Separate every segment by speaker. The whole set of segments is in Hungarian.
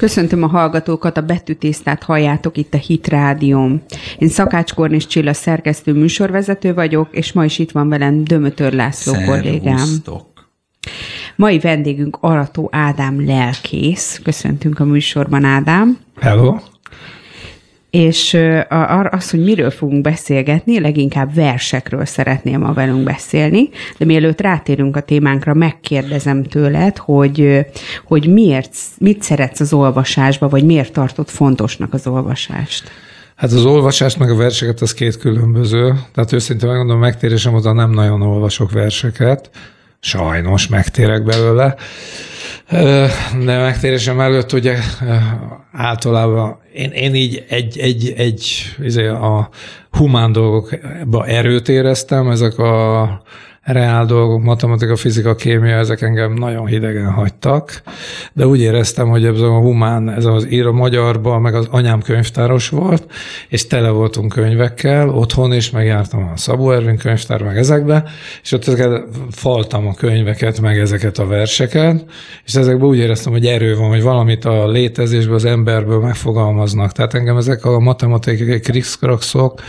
Speaker 1: Köszöntöm a hallgatókat, a betűtésztát halljátok itt a Hit Rádión. Én Szakács Kornis Csilla szerkesztő műsorvezető vagyok, és ma is itt van velem Dömötör László kollégám. Mai vendégünk Arató Ádám lelkész. Köszöntünk a műsorban, Ádám.
Speaker 2: Hello
Speaker 1: és az, hogy miről fogunk beszélgetni, leginkább versekről szeretnél ma velünk beszélni, de mielőtt rátérünk a témánkra, megkérdezem tőled, hogy, hogy miért, mit szeretsz az olvasásba, vagy miért tartod fontosnak az olvasást?
Speaker 2: Hát az olvasást meg a verseket az két különböző. Tehát őszintén megmondom, megtérésem oda nem nagyon olvasok verseket. Sajnos megtérek belőle. De megtérésem előtt ugye általában én, én így egy, egy, egy, egy a humán dolgokba erőt éreztem, ezek a reál dolgok, matematika, fizika, kémia, ezek engem nagyon hidegen hagytak, de úgy éreztem, hogy ez a humán, ez az ír a magyarban, meg az anyám könyvtáros volt, és tele voltunk könyvekkel, otthon is, megjártam a Szabó Ervin könyvtár, meg ezekbe, és ott ezeket faltam a könyveket, meg ezeket a verseket, és ezekben úgy éreztem, hogy erő van, hogy valamit a létezésből, az emberből megfogalmaznak. Tehát engem ezek a matematikai krikszkrakszok,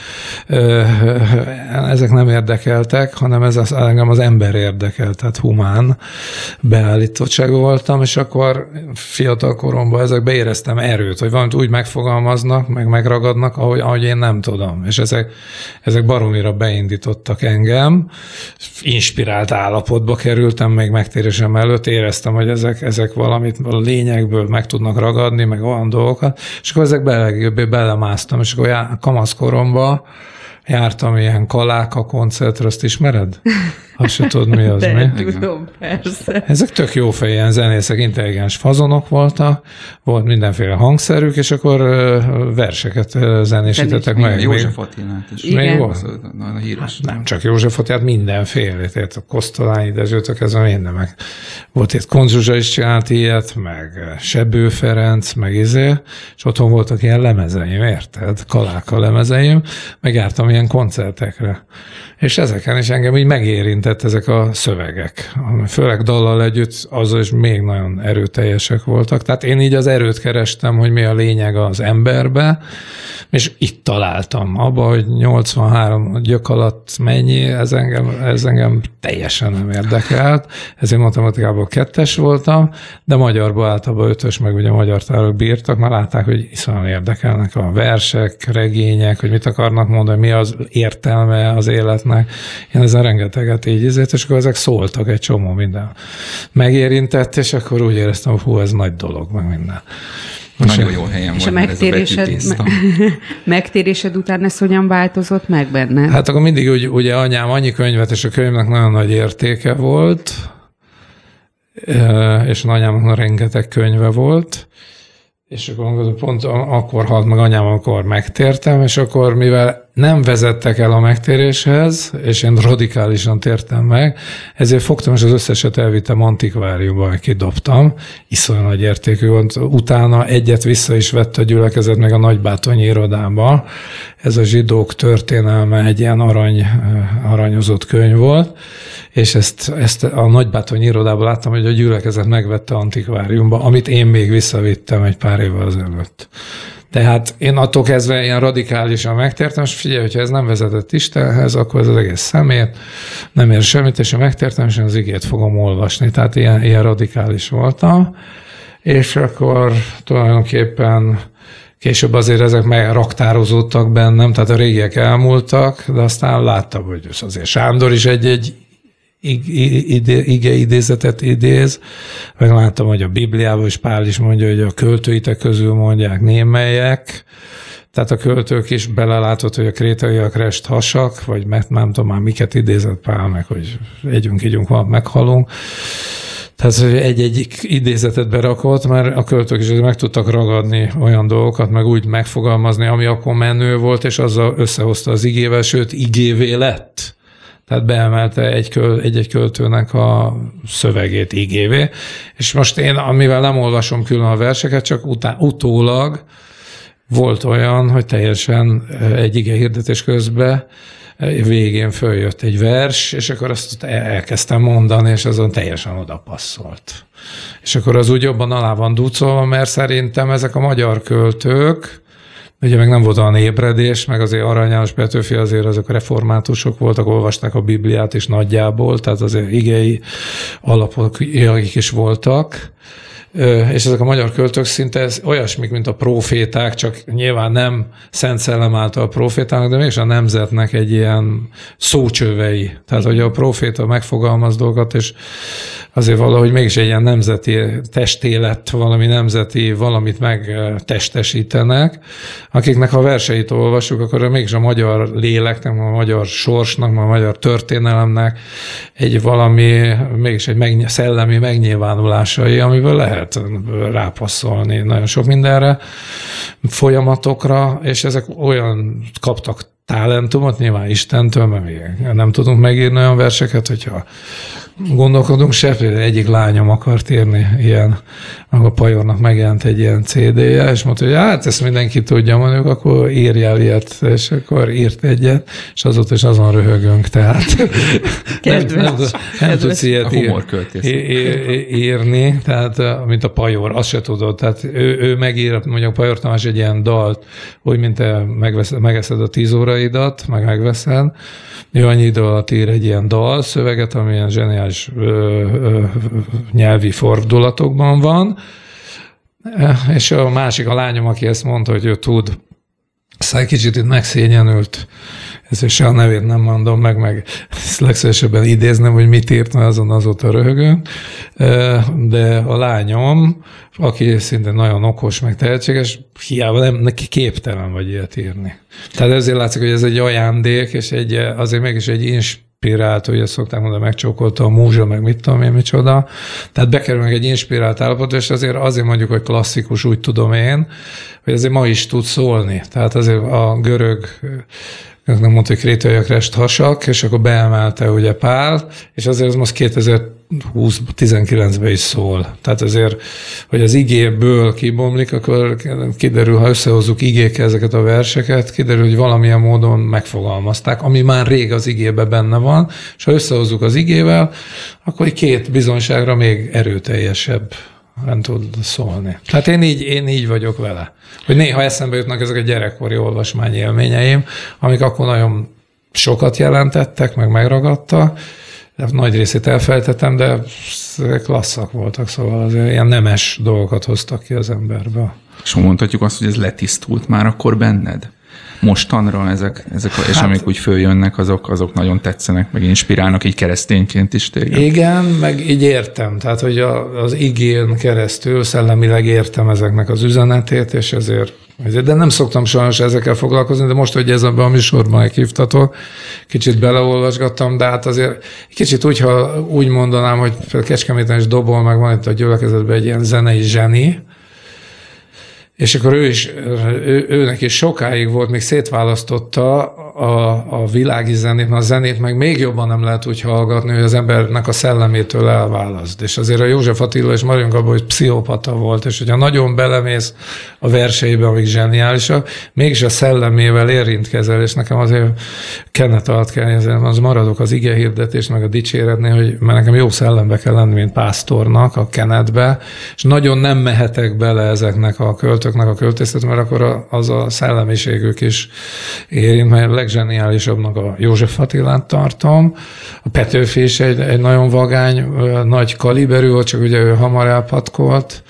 Speaker 2: ezek nem érdekeltek, hanem ez az engem az ember érdekel, tehát humán beállítottságú voltam, és akkor fiatal koromban ezekbe éreztem erőt, hogy valamit úgy megfogalmaznak, meg megragadnak, ahogy, ahogy én nem tudom. És ezek, ezek baromira beindítottak engem, inspirált állapotba kerültem még megtérésem előtt, éreztem, hogy ezek, ezek valamit a lényegből meg tudnak ragadni, meg olyan dolgokat, és akkor ezek bele, belemásztam, és akkor kamaszkoromban jártam ilyen kaláka koncertre, azt ismered? Azt se tudod, mi az,
Speaker 1: De, mi? tudom, persze.
Speaker 2: Ezek tök jó fején zenészek, intelligens fazonok voltak, volt mindenféle hangszerük, és akkor verseket zenésítettek meg.
Speaker 3: József Attilát is.
Speaker 1: Igen.
Speaker 3: volt? Nagyon híres.
Speaker 2: Hát nem csak József Attilát, mindenféle. Tehát a Kosztolányi Dezsőtök, ez a minden meg. Volt itt Konzsuzsa is csinált ilyet, meg Sebő Ferenc, meg izé, és otthon voltak ilyen lemezeim, érted? Kaláka lemezeim, meg jártam ilyen koncertekre. És ezeken is engem így megérintett ezek a szövegek. Főleg dallal együtt az is még nagyon erőteljesek voltak. Tehát én így az erőt kerestem, hogy mi a lényeg az emberbe, és itt találtam abba, hogy 83 gyök alatt mennyi, ez engem, ez engem teljesen nem érdekelt. Ezért matematikában kettes voltam, de magyarban általában ötös, meg ugye magyar tárok bírtak, már látták, hogy iszonyat érdekelnek a versek, regények, hogy mit akarnak mondani, mi az értelme az életnek. Én ezen rengeteget így ezért, és akkor ezek szóltak egy csomó minden. Megérintett, és akkor úgy éreztem, hogy hú, ez nagy dolog, meg minden.
Speaker 3: Nagyon jó helyen
Speaker 1: és
Speaker 3: van,
Speaker 1: a megtérésed, me- megtérésed után ez hogyan változott meg benne?
Speaker 2: Hát akkor mindig úgy, ugye anyám annyi könyvet, és a könyvnek nagyon nagy értéke volt, és a anyámnak rengeteg könyve volt, és akkor pont akkor halt meg anyám, amikor megtértem, és akkor mivel nem vezettek el a megtéréshez, és én radikálisan tértem meg, ezért fogtam, és az összeset elvittem antikváriumba, kidobtam, iszonyú nagy értékű volt. Utána egyet vissza is vett a gyülekezet meg a nagybátonyi irodába. Ez a zsidók történelme egy ilyen arany, aranyozott könyv volt, és ezt, ezt a nagybátonyi irodában láttam, hogy a gyülekezet megvette antikváriumba, amit én még visszavittem egy pár évvel ezelőtt. Tehát én attól kezdve ilyen radikálisan megtértem, és figyelj, hogyha ez nem vezetett Istenhez, akkor ez az egész szemét, nem ér semmit, és ha megtértem, és az igét fogom olvasni. Tehát ilyen, ilyen radikális voltam. És akkor tulajdonképpen Később azért ezek meg raktározódtak bennem, tehát a régiek elmúltak, de aztán láttam, hogy azért Sándor is egy-egy ige idézetet idéz, meg láttam, hogy a Bibliában is Pál is mondja, hogy a költőitek közül mondják némelyek, tehát a költők is belelátott, hogy a krétaiak rest hasak, vagy mert nem tudom már miket idézett Pál, meg hogy együnk, ígyunk, van, meghalunk. Tehát egy-egy idézetet berakott, mert a költők is meg tudtak ragadni olyan dolgokat, meg úgy megfogalmazni, ami akkor menő volt, és azzal összehozta az igével, sőt, igévé lett. Tehát beemelte egy-egy költőnek a szövegét igévé. És most én, amivel nem olvasom külön a verseket, csak után, utólag volt olyan, hogy teljesen egy ige hirdetés közben végén följött egy vers, és akkor azt elkezdtem mondani, és azon teljesen oda passzolt. És akkor az úgy jobban alá van ducolva, mert szerintem ezek a magyar költők, Ugye meg nem volt olyan ébredés, meg azért Arany János Petőfi azért azok reformátusok voltak, olvasták a Bibliát is nagyjából, tehát azért igei alapok is voltak, és ezek a magyar költők szinte ez olyasmik, mint a proféták, csak nyilván nem Szent Szellem által a profétának, de mégis a nemzetnek egy ilyen szócsövei. Tehát, hogy a proféta megfogalmaz dolgokat, és azért valahogy mégis egy ilyen nemzeti testélet, valami nemzeti valamit megtestesítenek, akiknek ha verseit olvasjuk, akkor mégis a magyar léleknek, a magyar sorsnak, a magyar történelemnek egy valami, mégis egy meg, szellemi megnyilvánulásai, amiből lehet rápasszolni nagyon sok mindenre, folyamatokra, és ezek olyan kaptak talentumot, nyilván Istentől, mert még nem tudunk megírni olyan verseket, hogyha gondolkodunk se, egyik lányom akart írni ilyen, meg a Pajornak megjelent egy ilyen CD-je, és mondta, hogy hát ezt mindenki tudja, mondjuk, akkor írjál ilyet, és akkor írt egyet, és azóta is azon röhögünk, tehát. Nem, nem, nem tudsz ilyet ír, írni, tehát mint a Pajor, azt se tudod, tehát ő, ő megír, mondjuk Pajor Tamás egy ilyen dalt, úgy, mint te megeszed a tíz óraidat, meg megveszed, ő annyi idő alatt ír egy ilyen dal szöveget, ami ilyen zseniális ö, ö, nyelvi fordulatokban van, és a másik, a lányom, aki ezt mondta, hogy ő tud, aztán egy kicsit itt megszégyenült, ezért se a nevét nem mondom meg, meg legszívesebben idéznem, hogy mit írt, mert azon azóta röhögünk. De a lányom, aki szinte nagyon okos, meg tehetséges, hiába nem, neki képtelen vagy ilyet írni. Tehát ezért látszik, hogy ez egy ajándék, és egy, azért mégis egy inspirált, ezt szokták mondani, megcsókolta a múzsa, meg mit tudom én, micsoda. Tehát bekerülnek egy inspirált állapot, és azért azért mondjuk, hogy klasszikus, úgy tudom én, hogy azért ma is tud szólni. Tehát azért a görög nem mondta, hogy krétaiak rest hasak, és akkor beemelte ugye Pál, és azért az most 2020-19-ben is szól. Tehát azért, hogy az igéből kibomlik, akkor kiderül, ha összehozzuk igékkel ezeket a verseket, kiderül, hogy valamilyen módon megfogalmazták, ami már rég az igébe benne van, és ha összehozzuk az igével, akkor két bizonyságra még erőteljesebb nem tud szólni. Tehát én így, én így vagyok vele. Hogy néha eszembe jutnak ezek a gyerekkori olvasmány élményeim, amik akkor nagyon sokat jelentettek, meg megragadta, de nagy részét elfelejtettem, de klasszak voltak, szóval azért ilyen nemes dolgokat hoztak ki az emberbe.
Speaker 3: És mondhatjuk azt, hogy ez letisztult már akkor benned? mostanra ezek, ezek és hát, amik úgy följönnek, azok, azok nagyon tetszenek, meg inspirálnak így keresztényként is téged.
Speaker 2: Igen, meg így értem. Tehát, hogy a, az igén keresztül szellemileg értem ezeknek az üzenetét, és ezért de nem szoktam sajnos ezekkel foglalkozni, de most, hogy ez abban a műsorban meghívtatok, kicsit beleolvasgattam, de hát azért kicsit úgy, ha úgy mondanám, hogy Kecskeméten is dobol, meg van itt a gyülekezetben egy ilyen zenei zseni, és akkor ő is, ő, őnek is sokáig volt, még szétválasztotta a, a világi zenét, mert a zenét meg még jobban nem lehet úgy hallgatni, hogy az embernek a szellemétől elválaszt. És azért a József Attila és Marion Gabor, hogy pszichopata volt, és hogyha nagyon belemész a verseibe, amik zseniálisak, mégis a szellemével érintkezel, és nekem azért kenet alatt kell az maradok az ige hirdetés, meg a dicséretnél, hogy mert nekem jó szellembe kell lenni, mint pásztornak a kenetbe, és nagyon nem mehetek bele ezeknek a költöknek a költészet, mert akkor az a szellemiségük is érint, mert legzseniálisabbnak a József Attilát tartom. A Petőfi is egy, egy nagyon vagány, nagy kaliberű volt, csak ugye ő hamar elpatkolt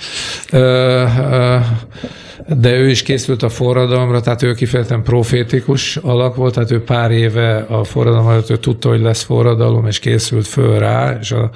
Speaker 2: de ő is készült a forradalomra, tehát ő kifejezetten profétikus alak volt, tehát ő pár éve a forradalom előtt ő tudta, hogy lesz forradalom, és készült föl rá, és a,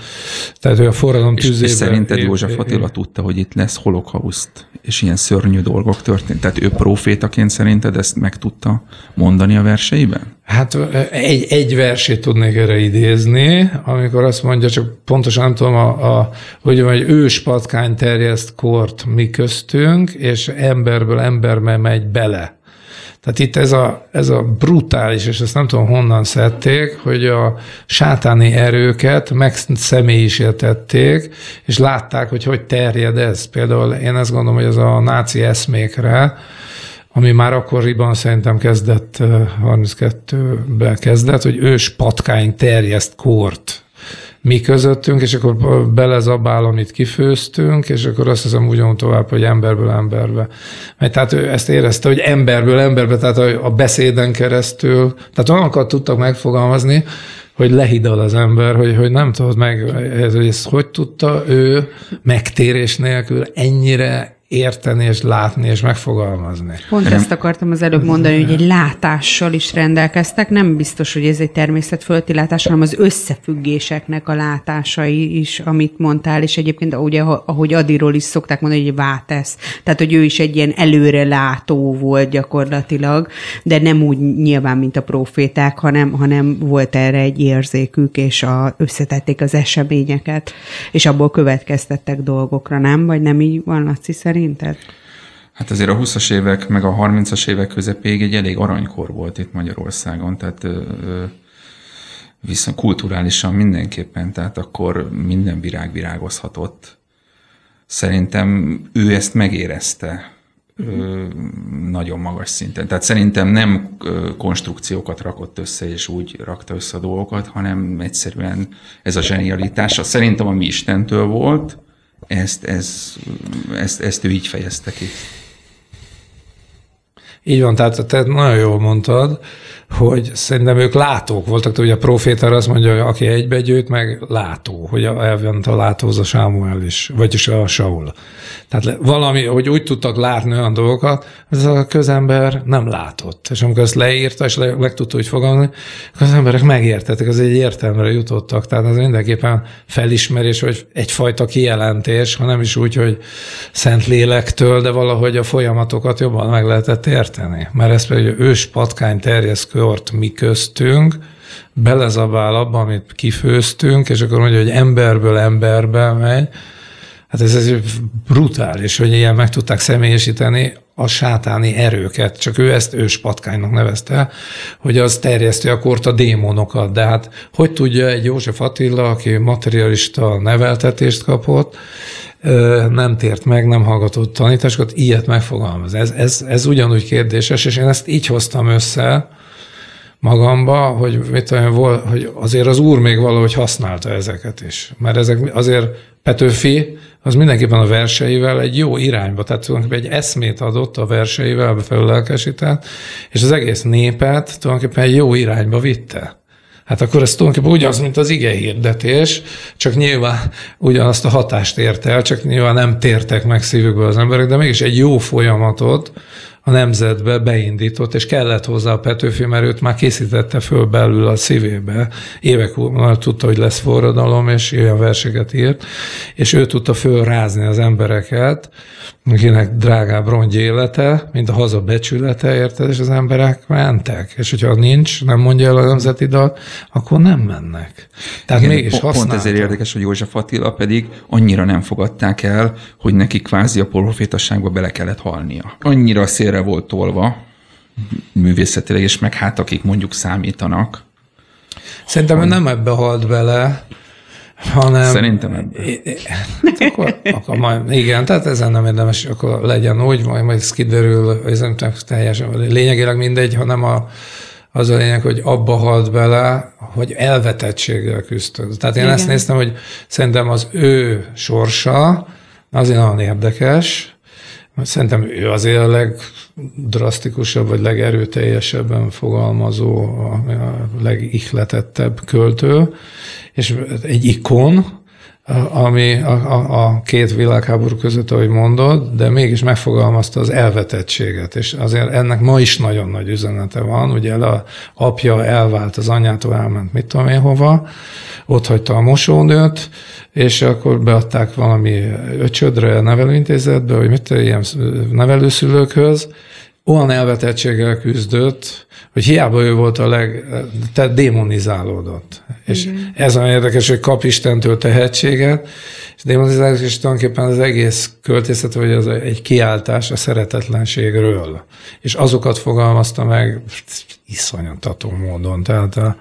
Speaker 2: tehát ő a forradalom
Speaker 3: tüzében... És, szerinted József Attila tudta, hogy itt lesz holokauszt, és ilyen szörnyű dolgok történt? Tehát ő profétaként szerinted ezt meg tudta mondani a verseiben?
Speaker 2: Hát egy, egy versét tudnék erre idézni, amikor azt mondja, csak pontosan nem tudom, a, a, hogy egy ős patkány terjeszt kort mi köztünk, és emberből emberbe megy bele. Tehát itt ez a, ez a brutális, és ezt nem tudom honnan szedték, hogy a sátáni erőket megszemélyisítették, és látták, hogy hogy terjed ez. Például én azt gondolom, hogy ez a náci eszmékre, ami már akkoriban szerintem kezdett, 32-ben kezdett, hogy ős patkány terjeszt kort mi közöttünk, és akkor belezabál, amit kifőztünk, és akkor azt hiszem úgy tovább, hogy emberből emberbe. Mert tehát ő ezt érezte, hogy emberből emberbe, tehát a beszéden keresztül, tehát olyanokat tudtak megfogalmazni, hogy lehidal az ember, hogy, hogy nem tudod meg, hogy ezt hogy tudta ő megtérés nélkül ennyire érteni és látni és megfogalmazni.
Speaker 1: Pont ezt akartam az előbb mondani, hogy egy látással is rendelkeztek. Nem biztos, hogy ez egy természetfölti látás, hanem az összefüggéseknek a látásai is, amit mondtál, és egyébként ugye, ahogy Adiról is szokták mondani, hogy vátesz. Tehát, hogy ő is egy ilyen előre látó volt gyakorlatilag, de nem úgy nyilván, mint a proféták, hanem, hanem volt erre egy érzékük, és a, összetették az eseményeket, és abból következtettek dolgokra, nem? Vagy nem így van, Laci, szerinted?
Speaker 3: Hát azért a 20-as évek, meg a 30-as évek közepéig egy elég aranykor volt itt Magyarországon, tehát ö, viszont kulturálisan mindenképpen, tehát akkor minden virág virágozhatott. Szerintem ő ezt megérezte ö, nagyon magas szinten. Tehát szerintem nem konstrukciókat rakott össze, és úgy rakta össze a dolgokat, hanem egyszerűen ez a zsenialitása. Szerintem, ami Istentől volt, ezt, ez, ezt, ezt ő így fejezte ki.
Speaker 2: Így van, tehát te nagyon jól mondtad, hogy szerintem ők látók voltak, hogy a proféta azt mondja, hogy aki egybegyűjt, meg látó, hogy elvent a látóhoz a Sámuel is, vagyis a Saul. Tehát valami, hogy úgy tudtak látni olyan dolgokat, ez a közember nem látott. És amikor ezt leírta, és le, meg tudta úgy fogalmazni, az emberek megértettek, az egy értelmre jutottak. Tehát ez mindenképpen felismerés, vagy egyfajta kijelentés, ha nem is úgy, hogy szent lélektől, de valahogy a folyamatokat jobban meg lehetett érteni. Mert ez pedig ős patkány terjesz kört mi köztünk, belezabál abba, amit kifőztünk, és akkor mondja, hogy emberből emberbe megy, Hát ez, ez brutális, hogy ilyen meg tudták személyesíteni a sátáni erőket, csak ő ezt ős patkánynak nevezte, hogy az terjeszti akkor a démonokat. De hát hogy tudja egy József Attila, aki materialista neveltetést kapott, nem tért meg, nem hallgatott tanításokat, ilyet megfogalmaz. Ez, ez, ez ugyanúgy kérdéses, és én ezt így hoztam össze, magamba, hogy, mit tudom, hogy azért az úr még valahogy használta ezeket is. Mert ezek azért Petőfi az mindenképpen a verseivel egy jó irányba, tehát tulajdonképpen egy eszmét adott a verseivel, felelkesített, és az egész népet tulajdonképpen egy jó irányba vitte. Hát akkor ez tulajdonképpen ugyanaz, mint az ige hirdetés, csak nyilván ugyanazt a hatást érte el, csak nyilván nem tértek meg szívükből az emberek, de mégis egy jó folyamatot a nemzetbe beindított, és kellett hozzá a Petőfi, mert őt már készítette föl belül a szívébe. Évek óta tudta, hogy lesz forradalom, és ilyen verseket írt, és ő tudta fölrázni az embereket, akinek drágább rongy élete, mint a haza becsülete, érted, és az emberek mentek. És hogyha nincs, nem mondja el a nemzeti dal, akkor nem mennek. Tehát Igen, mégis
Speaker 3: pont, pont ezért érdekes, hogy József Attila pedig annyira nem fogadták el, hogy neki kvázi a profétasságba bele kellett halnia. Annyira szélre volt tolva művészetileg, és meg hát akik mondjuk számítanak.
Speaker 2: Szerintem hogy... nem ebbe halt bele, hanem...
Speaker 3: Szerintem ebben.
Speaker 2: Hát akkor, akkor majd, igen, tehát ezen nem érdemes, akkor legyen úgy, majd, majd ez kiderül, ez nem teljesen lényegileg mindegy, hanem a, az a lényeg, hogy abba halt bele, hogy elvetettséggel küzdött. Tehát én igen. ezt néztem, hogy szerintem az ő sorsa azért nagyon érdekes, Szerintem ő azért a legdrasztikusabb, vagy legerőteljesebben fogalmazó, a legihletettebb költő, és egy ikon, ami a, a, a két világháború között, ahogy mondod, de mégis megfogalmazta az elvetettséget, és azért ennek ma is nagyon nagy üzenete van, ugye a apja elvált az anyától, elment mit tudom én hova, ott hagyta a mosónőt, és akkor beadták valami öcsödre nevelőintézetbe, vagy mit ilyen nevelőszülőkhöz, olyan elvetettséggel küzdött, hogy hiába ő volt a leg, tehát démonizálódott. És Igen. ez olyan érdekes, hogy kap Istentől tehetséget, és démonizálódott, és tulajdonképpen az egész költészet, vagy az egy kiáltás a szeretetlenségről. És azokat fogalmazta meg iszonyatató módon. Tehát a,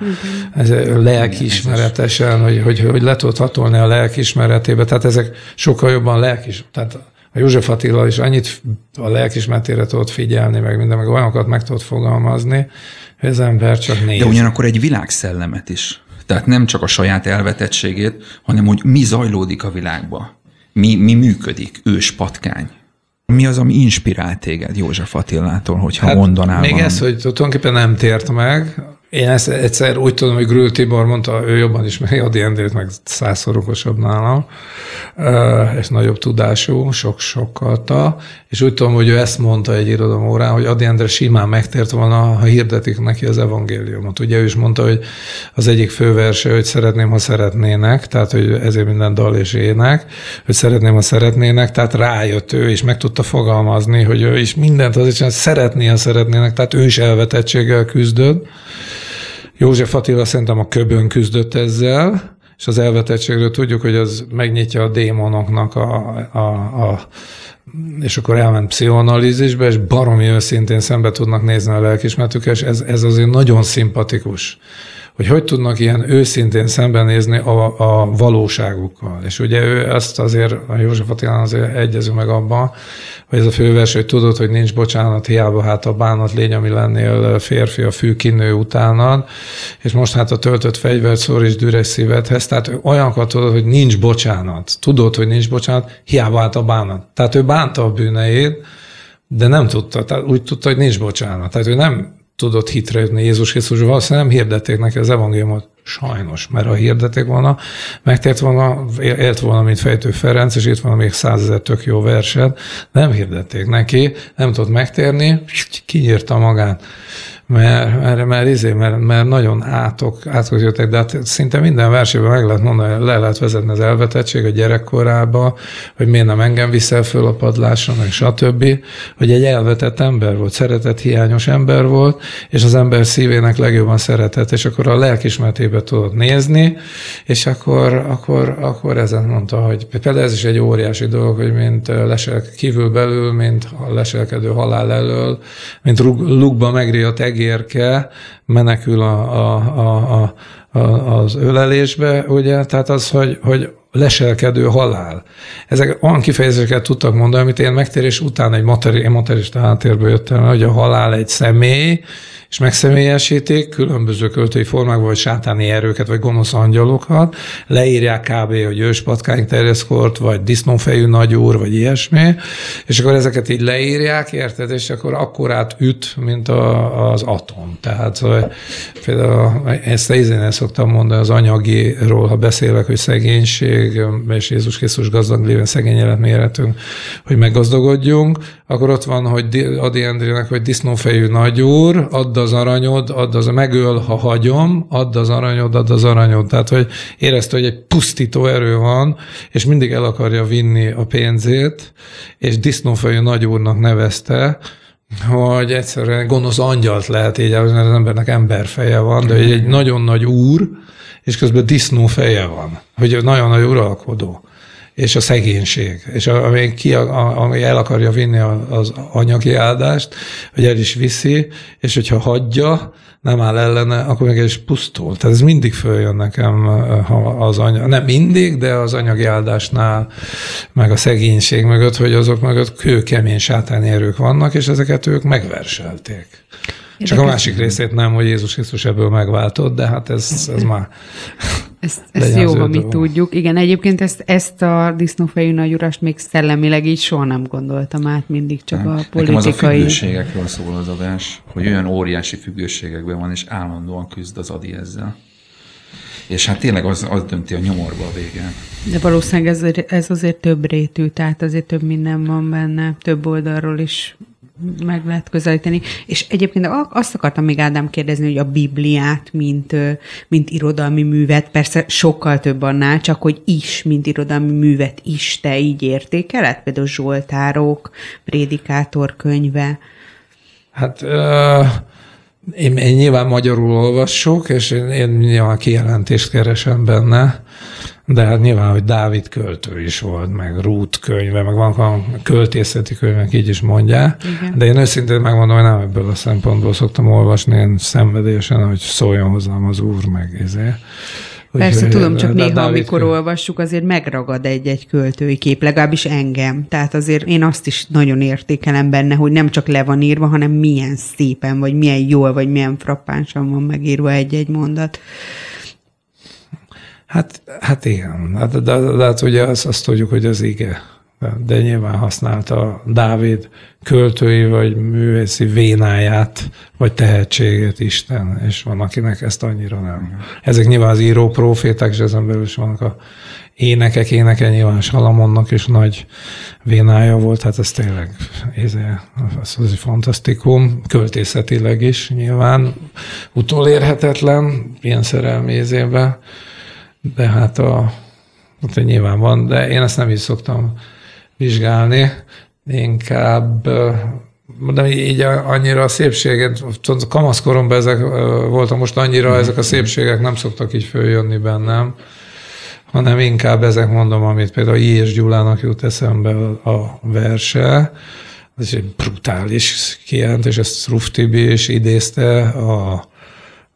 Speaker 2: ez lelkiismeretesen, hogy, hogy, hogy le tudott hatolni a lelkiismeretébe. Tehát ezek sokkal jobban lelkis, tehát a József Attila is annyit a lelkismertére tudott figyelni, meg minden, meg olyanokat meg tudott fogalmazni, hogy az ember csak néz.
Speaker 3: De ugyanakkor egy világszellemet is. Tehát nem csak a saját elvetettségét, hanem hogy mi zajlódik a világban. Mi, mi működik, ős patkány. Mi az, ami inspirál téged József Attilától, hogyha hát mondanál
Speaker 2: Még
Speaker 3: valami?
Speaker 2: ez, hogy tulajdonképpen nem tért meg, én ezt egyszer úgy tudom, hogy Grül Tibor mondta, ő jobban ismeri a D&D-t, meg százszor okosabb nálam, és nagyobb tudású, sok-sokkal, és úgy tudom, hogy ő ezt mondta egy irodalom órán, hogy Adi Endre simán megtért volna, ha hirdetik neki az evangéliumot. Ugye ő is mondta, hogy az egyik főverse, hogy szeretném, ha szeretnének, tehát hogy ezért minden dal és ének, hogy szeretném, ha szeretnének, tehát rájött ő, és meg tudta fogalmazni, hogy ő is mindent azért csinál, szeretné, ha szeretnének, tehát ő is elvetettséggel küzdött, József Attila szerintem a köbön küzdött ezzel, és az elvetettségről tudjuk, hogy az megnyitja a démonoknak a, a, a és akkor elment pszichoanalízisbe, és baromi őszintén szembe tudnak nézni a lelkismertükkel, és ez, ez azért nagyon szimpatikus hogy hogy tudnak ilyen őszintén szembenézni a, a valóságukkal. És ugye ő ezt azért, a József Attilán azért egyezünk meg abban, hogy ez a fővers, hogy tudod, hogy nincs bocsánat, hiába hát a bánat légy, ami lennél férfi a fű kinő utánad, és most hát a töltött fegyvert szor is düres szívedhez, tehát olyanokat tudod, hogy nincs bocsánat. Tudod, hogy nincs bocsánat, hiába hát a bánat. Tehát ő bánta a bűneit, de nem tudta, tehát úgy tudta, hogy nincs bocsánat. Tehát ő nem tudott hitre jutni Jézus Krisztus, valószínűleg nem hirdették neki az evangéliumot. Sajnos, mert ha hirdették volna, megtért volna, élt volna, mint Fejtő Ferenc, és itt van még százezer tök jó verset, nem hirdették neki, nem tudott megtérni, kinyírta magát mert, mert, mert, izé, mert, mert nagyon átok, átok jöttek, de hát szinte minden versében meg lehet mondani, le lehet vezetni az elvetettség a gyerekkorába, hogy miért nem engem viszel föl a padlásra, meg stb., hogy egy elvetett ember volt, szeretett hiányos ember volt, és az ember szívének legjobban szeretett, és akkor a lelkismertébe tudott nézni, és akkor, akkor, akkor ezen mondta, hogy például ez is egy óriási dolog, hogy mint lesel kívül belül, mint a leselkedő halál elől, mint lukba megriadt egérke menekül a, a, a, a, az ölelésbe, ugye, tehát az, hogy, hogy leselkedő halál. Ezek olyan kifejezéseket tudtak mondani, amit én megtérés után egy materi, materista háttérből jöttem, hogy a halál egy személy, és megszemélyesítik különböző költői formákban, vagy sátáni erőket, vagy gonosz angyalokat, leírják kb., hogy őspatkány terjeszkort, vagy disznófejű nagyúr, vagy ilyesmi, és akkor ezeket így leírják, érted, és akkor akkorát üt, mint a, az atom. Tehát például ezt én szoktam mondani az anyagiról, ha beszélek, hogy szegénység, és Jézus Krisztus gazdag lévén szegény élet méretünk, hogy meggazdagodjunk, akkor ott van, hogy Adi Endrének, hogy disznófejű nagyúr, add az aranyod, add az, megöl, ha hagyom, add az aranyod, add az aranyod. Tehát, hogy érezte, hogy egy pusztító erő van, és mindig el akarja vinni a pénzét, és disznófejű nagyúrnak nevezte, hogy egyszerűen gonosz angyalt lehet így, mert az embernek emberfeje van, de egy nagyon nagy úr, és közben disznó feje van, hogy nagyon nagy uralkodó és a szegénység, és ami, ki, ami el akarja vinni az anyagi áldást, hogy el is viszi, és hogyha hagyja, nem áll ellene, akkor meg is pusztul. Tehát ez mindig följön nekem ha az anyag, nem mindig, de az anyagi áldásnál, meg a szegénység mögött, hogy azok mögött kőkemény sátáni erők vannak, és ezeket ők megverselték. Érdekes. Csak a másik részét nem, hogy Jézus Krisztus ebből megváltott, de hát ez, ez már...
Speaker 1: Ezt, ezt jó, ha mi tudjuk. Igen, egyébként ezt, ezt a disznófejű nagyurast még szellemileg így soha nem gondoltam át, mindig csak nem. a politikai... Nekem az a
Speaker 3: függőségekről szól az adás, hogy olyan óriási függőségekben van, és állandóan küzd az Adi ezzel. És hát tényleg az, az dönti a nyomorba a végén.
Speaker 1: De valószínűleg ez, ez azért több rétű, tehát azért több minden van benne, több oldalról is meg lehet közelíteni. És egyébként azt akartam még Ádám kérdezni, hogy a Bibliát, mint, mint irodalmi művet, persze sokkal több annál, csak hogy is, mint irodalmi művet is te így értékeled? Például Zsoltárok, Prédikátor könyve.
Speaker 2: Hát uh, én, én nyilván magyarul olvassuk, és én, én nyilván kijelentést keresem benne, de hát nyilván, hogy Dávid költő is volt, meg Ruth könyve, meg van a költészeti könyvek, így is mondják. Igen. De én őszintén megmondom, hogy nem ebből a szempontból szoktam olvasni, én szenvedélyesen, hogy szóljon hozzám az úr, meg ezért
Speaker 1: Persze, tudom, csak néha, Dávid amikor könyv. olvassuk, azért megragad egy-egy költői kép, legalábbis engem. Tehát azért én azt is nagyon értékelem benne, hogy nem csak le van írva, hanem milyen szépen, vagy milyen jól, vagy milyen frappánsan van megírva egy-egy mondat.
Speaker 2: Hát, hát igen, hát, de, de, de hát ugye azt, azt tudjuk, hogy az ige. De nyilván használta Dávid költői vagy művészi vénáját, vagy tehetségét Isten, és van, akinek ezt annyira nem. Ezek nyilván az író proféták, és ezen belül is vannak a énekek, éneke nyilván Salamonnak is nagy vénája volt, hát ez tényleg ez, ez, ez fantasztikum, költészetileg is nyilván utolérhetetlen, ilyen szerelmi de hát a, hát nyilván van, de én ezt nem is szoktam vizsgálni, inkább de így annyira a szépséget, kamaszkoromban ezek voltak, most annyira mm. ezek a szépségek nem szoktak így följönni bennem, hanem inkább ezek mondom, amit például I. és Gyulának jut eszembe a verse, ez egy brutális kijelentés, ezt Ruf Tibi is idézte a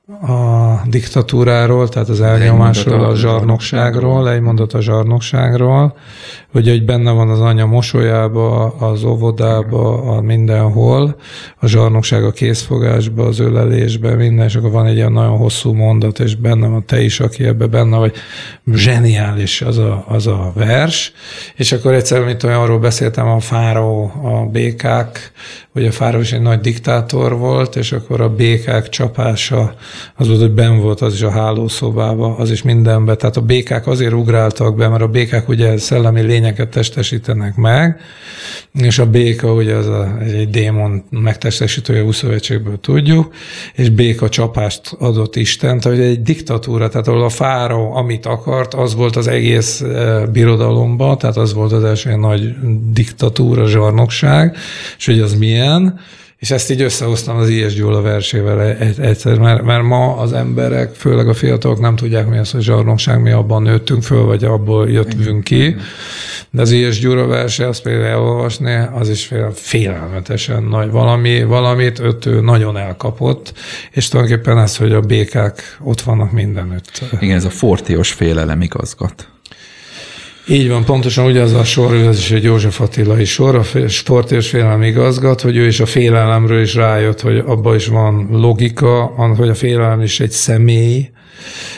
Speaker 2: a diktatúráról, tehát az elnyomásról, a zsarnokságról, egy mondat a zsarnokságról, hogy, hogy benne van az anya mosolyába, az óvodába, a mindenhol, a zsarnokság a készfogásba, az ölelésbe, minden, és akkor van egy ilyen nagyon hosszú mondat, és benne van te is, aki ebbe benne vagy, zseniális az a, az a vers, és akkor egyszer, mint olyan arról beszéltem, a fáró, a békák, hogy a fáró is egy nagy diktátor volt, és akkor a békák csapása, az volt, hogy ben volt az is a hálószobába, az is mindenbe, tehát a békák azért ugráltak be, mert a békák ugye szellemi lényeket testesítenek meg, és a béka ugye az a, egy démon megtestesítője Úszövetségből tudjuk, és béka csapást adott Isten, tehát egy diktatúra, tehát ahol a fáró, amit akart, az volt az egész e, birodalomban, tehát az volt az első nagy diktatúra, zsarnokság, és hogy az milyen, és ezt így összehoztam az I.S. Gyula versével egyszer, mert, mert ma az emberek, főleg a fiatalok nem tudják, mi az, hogy zsarnokság, mi abban nőttünk föl, vagy abból jöttünk ki. De az I.S. Gyula verse, azt például elolvasni, az is félelmetesen nagy. Valami, valamit öt nagyon elkapott, és tulajdonképpen ez, hogy a békák ott vannak mindenütt.
Speaker 3: Igen, ez a fortios félelem igazgat.
Speaker 2: Így van, pontosan ugyanaz a sor, ez is egy József Attilai sor, a sport és félelem igazgat, hogy ő is a félelemről is rájött, hogy abban is van logika, hogy a félelem is egy személy,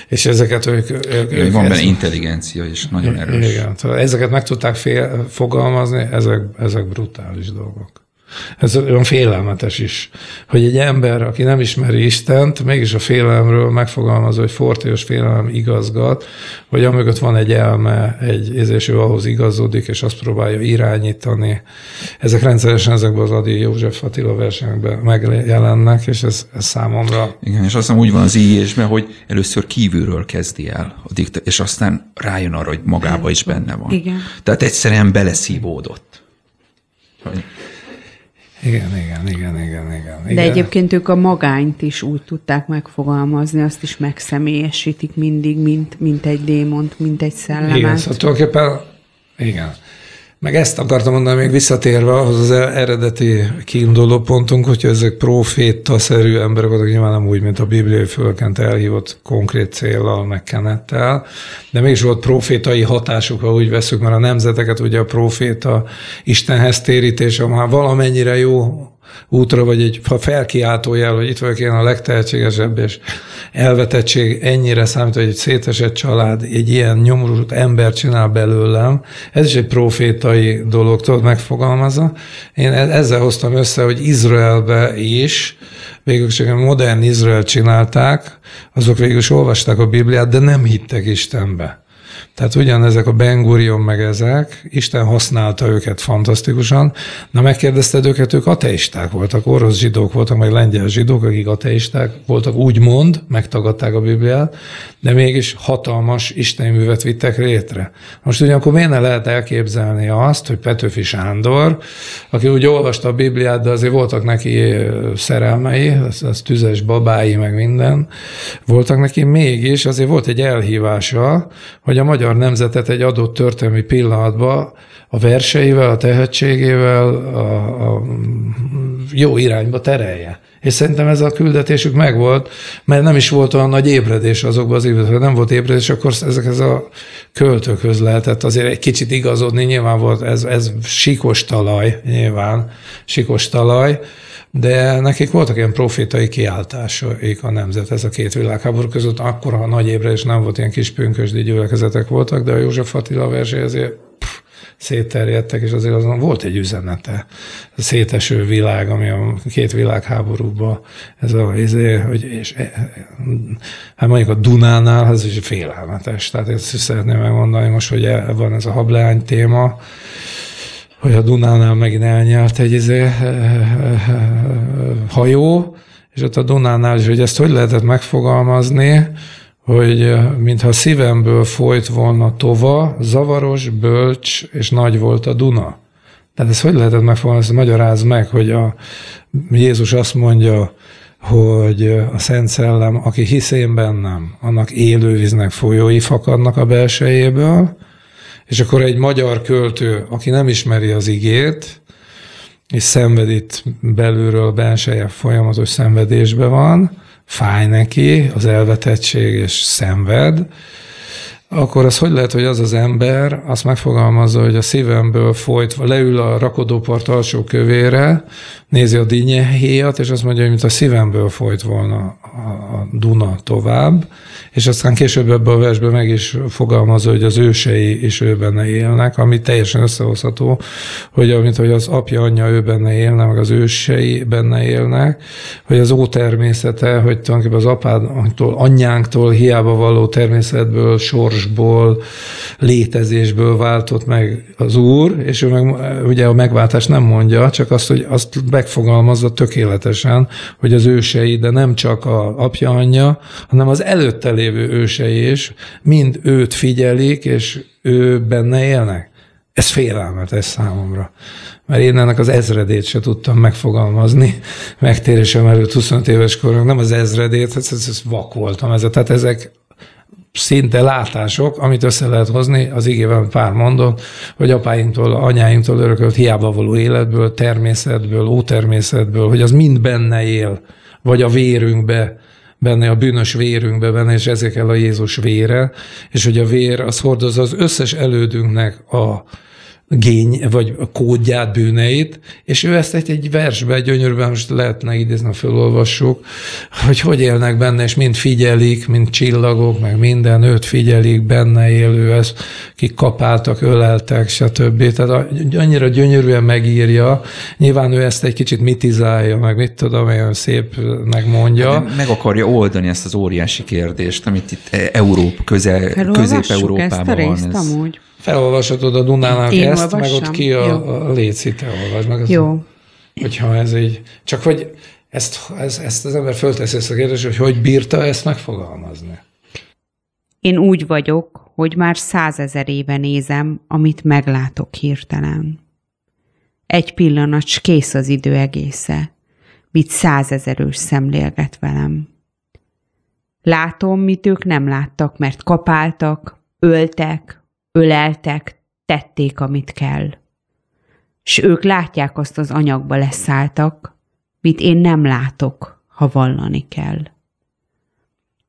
Speaker 2: és ezeket ők... ők,
Speaker 3: ők van benne intelligencia is, nagyon erős.
Speaker 2: Igen, ezeket meg tudták fél, fogalmazni, ezek, ezek brutális dolgok. Ez olyan félelmetes is, hogy egy ember, aki nem ismeri Istent, mégis a félelemről megfogalmazza, hogy fortélyos félelem igazgat, hogy amögött van egy elme, egy, és ő ahhoz igazodik, és azt próbálja irányítani. Ezek rendszeresen ezekben az Adi József Attila versenyekben megjelennek, és ez, ez számomra...
Speaker 3: Igen, és azt hiszem úgy van az íjésben, hogy először kívülről kezdi el a dikta, és aztán rájön arra, hogy magába is benne van.
Speaker 1: Igen.
Speaker 3: Tehát egyszerűen beleszívódott.
Speaker 2: Hogy igen, igen, igen, igen, igen.
Speaker 1: De egyébként ők a magányt is úgy tudták megfogalmazni, azt is megszemélyesítik mindig, mint, mint egy démont, mint egy szellemet.
Speaker 2: Igen, szóval tulajdonképpen, igen. Meg ezt akartam mondani, még visszatérve ahhoz az eredeti kiinduló pontunk, hogyha ezek proféta-szerű emberek voltak, nyilván nem úgy, mint a bibliai fölkent elhívott konkrét célral, meg kenettel, de mégis volt profétai hatásuk, ha úgy veszük, mert a nemzeteket ugye a proféta Istenhez térítése, ha valamennyire jó útra, vagy egy felkiáltójel, hogy itt vagyok én a legtehetségesebb, és elvetettség ennyire számít, hogy egy szétesett család egy ilyen nyomorult ember csinál belőlem. Ez is egy profétai dolog, tudod, megfogalmazza. Én e- ezzel hoztam össze, hogy Izraelbe is, végül csak a modern Izrael csinálták, azok végül is olvasták a Bibliát, de nem hittek Istenbe. Tehát ugyanezek a Ben Gurion meg ezek, Isten használta őket fantasztikusan. Na megkérdezted őket, ők ateisták voltak, orosz zsidók voltak, meg lengyel zsidók, akik ateisták voltak, úgymond, megtagadták a Bibliát, de mégis hatalmas isteni művet vittek létre. Most ugyanakkor miért ne lehet elképzelni azt, hogy Petőfi Sándor, aki úgy olvasta a Bibliát, de azért voltak neki szerelmei, az, az tüzes babái, meg minden, voltak neki mégis, azért volt egy elhívása, hogy a magyar nemzetet egy adott történelmi pillanatban a verseivel, a tehetségével a, a jó irányba terelje. És szerintem ez a küldetésük megvolt, mert nem is volt olyan nagy ébredés azokban az években, nem volt ébredés, akkor ezekhez a költőkhöz lehetett azért egy kicsit igazodni, nyilván volt ez, ez sikos talaj, nyilván sikos talaj, de nekik voltak ilyen profétai kiáltásaik a nemzet, ez a két világháború között, akkor a nagy ébredés nem volt, ilyen kis pünkösdi gyülekezetek voltak, de a József Attila versé azért szétterjedtek, és azért azon volt egy üzenete. A széteső világ, ami a két világháborúban, ez a, ez, hogy, és, hát mondjuk a Dunánál, ez is félelmetes. Tehát ezt szeretném megmondani most, hogy e, van ez a hableány téma, hogy a Dunánál megint elnyert egy izé, hajó, és ott a Dunánál is, hogy ezt hogy lehetett megfogalmazni, hogy mintha szívemből folyt volna tova, zavaros, bölcs és nagy volt a Duna. Tehát ez hogy lehetett megfogalmazni, ezt magyaráz meg, hogy a Jézus azt mondja, hogy a Szent Szellem, aki hisz én bennem, annak élővíznek folyói fakadnak a belsejéből, és akkor egy magyar költő, aki nem ismeri az igét, és szenved itt belülről, belseje folyamatos szenvedésben van, fáj neki az elvetettség és szenved, akkor az hogy lehet, hogy az az ember azt megfogalmazza, hogy a szívemből folyt, leül a rakodópart alsó kövére, nézi a héjat, és azt mondja, hogy mint a szívemből folyt volna a Duna tovább, és aztán később ebben a versben meg is fogalmazza, hogy az ősei is ő benne élnek, ami teljesen összehozható, hogy amint hogy az apja, anyja ő benne élne, meg az ősei benne élnek, hogy az ó természete, hogy tulajdonképpen az apádtól, anyjánktól hiába való természetből, sorsból, létezésből váltott meg az Úr, és ő meg ugye a megváltás nem mondja, csak azt, hogy azt megfogalmazza tökéletesen, hogy az ősei, de nem csak a apja, anyja, hanem az előtte lévő ősei is, mind őt figyelik, és ő benne élnek. Ez félelmetes számomra. Mert én ennek az ezredét se tudtam megfogalmazni. Megtérésem előtt 25 éves koron, nem az ezredét, ez, ez, ez vak voltam. Ez, tehát ezek szinte látások, amit össze lehet hozni, az igében pár mondom, hogy apáinktól, anyáinktól örökölt hiába való életből, természetből, ótermészetből, hogy az mind benne él, vagy a vérünkbe, benne a bűnös vérünkbe benne, és ezek el a Jézus vére, és hogy a vér az hordozza az összes elődünknek a gény, vagy a kódját, bűneit, és ő ezt egy, egy versbe, gyönyörűben most lehetne idézni, felolvassuk, hogy hogy élnek benne, és mind figyelik, mind csillagok, meg minden, őt figyelik, benne élő, ez, kik kapáltak, öleltek, stb. Tehát annyira gyönyörűen megírja, nyilván ő ezt egy kicsit mitizálja, meg mit tudom, olyan szépnek mondja. Hát
Speaker 3: meg akarja oldani ezt az óriási kérdést, amit itt Európa, közel, közép-európában van. Ezt
Speaker 2: amúgy. Felolvashatod a Dunának Én ezt, olvassam? meg ott ki a, a Léci, te olvasd meg.
Speaker 1: Jó.
Speaker 2: Hogyha ez így, csak hogy ezt, ez, ezt az ember fölteszi ezt a kérdést, hogy hogy bírta ezt megfogalmazni.
Speaker 1: Én úgy vagyok, hogy már százezer éve nézem, amit meglátok hirtelen. Egy pillanat, s kész az idő egésze, mit százezerős szemlélget velem. Látom, mit ők nem láttak, mert kapáltak, öltek, öleltek, tették, amit kell. S ők látják azt az anyagba leszálltak, mit én nem látok, ha vallani kell.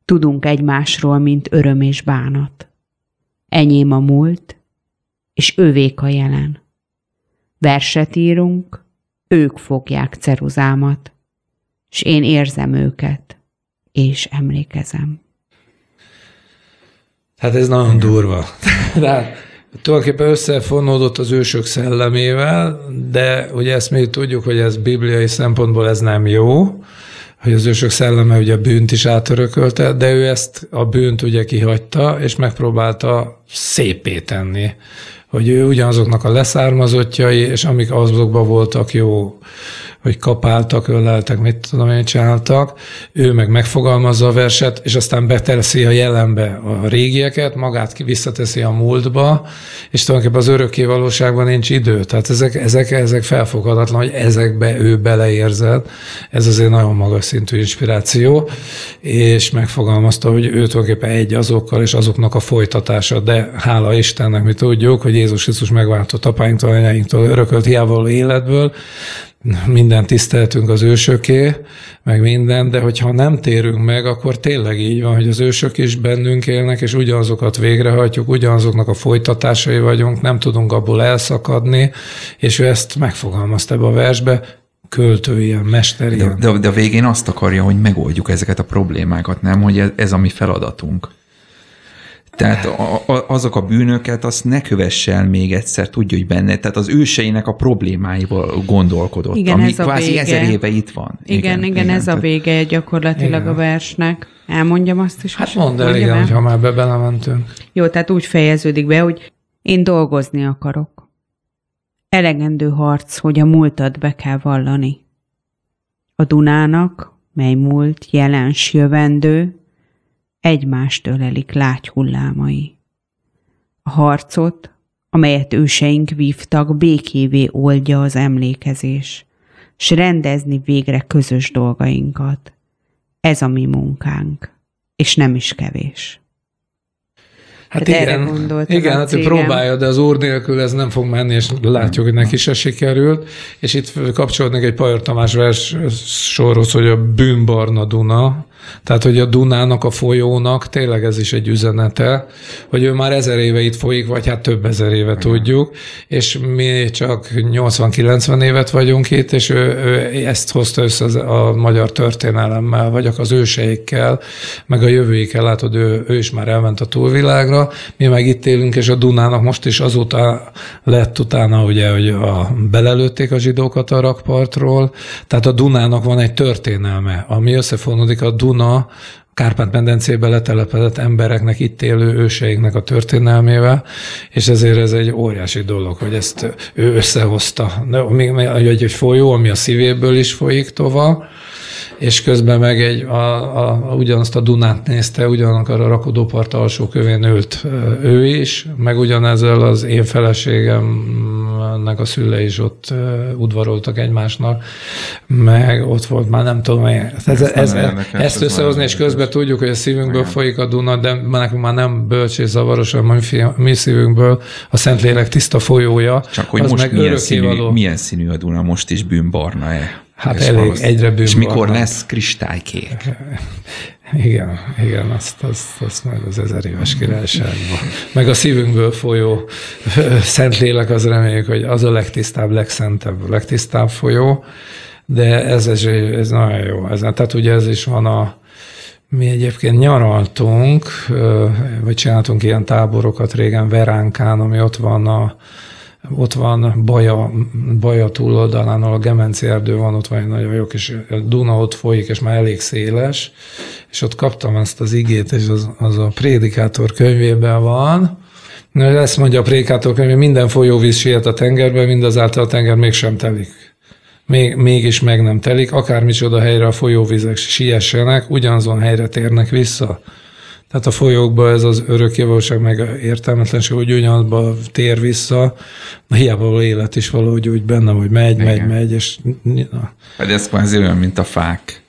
Speaker 1: Tudunk egymásról, mint öröm és bánat. Enyém a múlt, és ővék a jelen. Verset írunk, ők fogják ceruzámat, s én érzem őket, és emlékezem.
Speaker 2: Hát ez nagyon durva. De tulajdonképpen összefonódott az ősök szellemével, de ugye ezt még tudjuk, hogy ez bibliai szempontból ez nem jó, hogy az ősök szelleme ugye a bűnt is átörökölte, de ő ezt a bűnt ugye kihagyta, és megpróbálta szépé tenni. Hogy ő ugyanazoknak a leszármazottjai, és amik azokban voltak jó hogy kapáltak, öleltek, mit tudom én csináltak, ő meg megfogalmazza a verset, és aztán beteszi a jelenbe a régieket, magát visszateszi a múltba, és tulajdonképpen az örökké valóságban nincs idő. Tehát ezek, ezek, ezek felfoghatatlan, hogy ezekbe ő beleérzett. Ez azért nagyon magas szintű inspiráció, és megfogalmazta, hogy ő tulajdonképpen egy azokkal, és azoknak a folytatása, de hála Istennek mi tudjuk, hogy Jézus Krisztus megváltott apáinktól, anyáinktól örökölt hiába életből, minden tiszteltünk az ősöké, meg minden, de hogyha nem térünk meg, akkor tényleg így van, hogy az ősök is bennünk élnek, és ugyanazokat végrehajtjuk, ugyanazoknak a folytatásai vagyunk, nem tudunk abból elszakadni, és ő ezt megfogalmazta ebbe a versbe, költő ilyen, mester ilyen.
Speaker 3: De, de, de a végén azt akarja, hogy megoldjuk ezeket a problémákat, nem? Hogy ez, ez a mi feladatunk. Tehát a, a, azok a bűnöket, azt ne kövesse el még egyszer, tudja, hogy benne. Tehát az őseinek a problémáival gondolkodott,
Speaker 1: Igen,
Speaker 3: ami
Speaker 1: ez a
Speaker 3: kvázi
Speaker 1: vége.
Speaker 3: ezer éve itt van.
Speaker 1: Igen, igen, igen ez a
Speaker 3: tehát-
Speaker 1: vége gyakorlatilag
Speaker 2: Igen.
Speaker 1: a versnek. Elmondjam azt is.
Speaker 2: Hát
Speaker 1: hogy
Speaker 2: mondd el, igen, hogyha már be belementünk.
Speaker 1: Jó, tehát úgy fejeződik be, hogy én dolgozni akarok. Elegendő harc, hogy a múltat be kell vallani. A Dunának, mely múlt, jelens jövendő, egymást ölelik lágy hullámai. A harcot, amelyet őseink vívtak, békévé oldja az emlékezés, s rendezni végre közös dolgainkat. Ez a mi munkánk, és nem is kevés.
Speaker 2: Hát
Speaker 1: Tehát erre
Speaker 2: igen,
Speaker 1: az
Speaker 2: igen hát
Speaker 1: cégem.
Speaker 2: próbálja, de az úr nélkül ez nem fog menni, és látjuk, hogy neki se sikerült. És itt kapcsolódnék egy Pajor Tamás vers sorhoz, hogy a bűnbarna Duna, tehát, hogy a Dunának, a folyónak tényleg ez is egy üzenete, hogy ő már ezer éve itt folyik, vagy hát több ezer éve tudjuk, és mi csak 80-90 évet vagyunk itt, és ő, ő ezt hozta össze a magyar történelemmel, vagy az őseikkel, meg a jövőikkel, látod, ő, ő is már elment a túlvilágra, mi meg itt élünk, és a Dunának most is azóta lett utána, ugye, hogy a, belelőtték a zsidókat a rakpartról, tehát a Dunának van egy történelme, ami összefonódik a Duna Kárpát-medencébe letelepedett embereknek, itt élő őseinknek a történelmével, és ezért ez egy óriási dolog, hogy ezt ő összehozta. Egy, egy folyó, ami a szívéből is folyik tovább, és közben meg egy, a, a, a, ugyanazt a Dunát nézte, ugyanakkor a rakodópart alsó kövén ült ő is, meg ugyanezzel az én feleségemnek a szülei is ott udvaroltak egymásnak, meg ott volt már nem tudom, ez, ez, ez,
Speaker 3: érdekes,
Speaker 2: ezt
Speaker 3: ez
Speaker 2: összehozni, és közben tudjuk, hogy a szívünkből
Speaker 3: Igen.
Speaker 2: folyik a Duna, de nekünk már nem bölcs és zavaros, hanem mi, mi szívünkből a Szentlélek tiszta folyója.
Speaker 3: Csak hogy
Speaker 2: az
Speaker 3: most
Speaker 2: meg
Speaker 3: milyen színű, milyen színű a Duna, most is bűnbarna-e?
Speaker 2: Hát
Speaker 3: És
Speaker 2: elég, egyre
Speaker 3: És mikor lesz kristálykék?
Speaker 2: Igen, igen, azt, azt, azt meg az ezer éves királyságban. Meg a szívünkből folyó Szentlélek, az reméljük, hogy az a legtisztább, legszentebb, legtisztább folyó, de ez, ez, ez nagyon jó. Ez, tehát ugye ez is van a, mi egyébként nyaraltunk, vagy csináltunk ilyen táborokat régen Veránkán, ami ott van a, ott van Baja, Baja túloldalán, ahol a Gemenci erdő van, ott van egy nagyon jó kis a Duna ott folyik, és már elég széles, és ott kaptam ezt az igét, és az, az a prédikátor könyvében van, ezt mondja a prédikátor könyv, minden folyóvíz siet a tengerbe, mindazáltal a tenger mégsem telik. Még, mégis meg nem telik, akármicsoda helyre a folyóvizek siessenek, ugyanazon helyre térnek vissza. Tehát a folyókba ez az örökkévalóság meg a értelmetlenség, hogy ugyanazba tér vissza, hiába való élet is valahogy úgy benne, hogy megy,
Speaker 3: Igen.
Speaker 2: megy, megy, és na,
Speaker 3: Pedig ez kvázi olyan, mint a fák.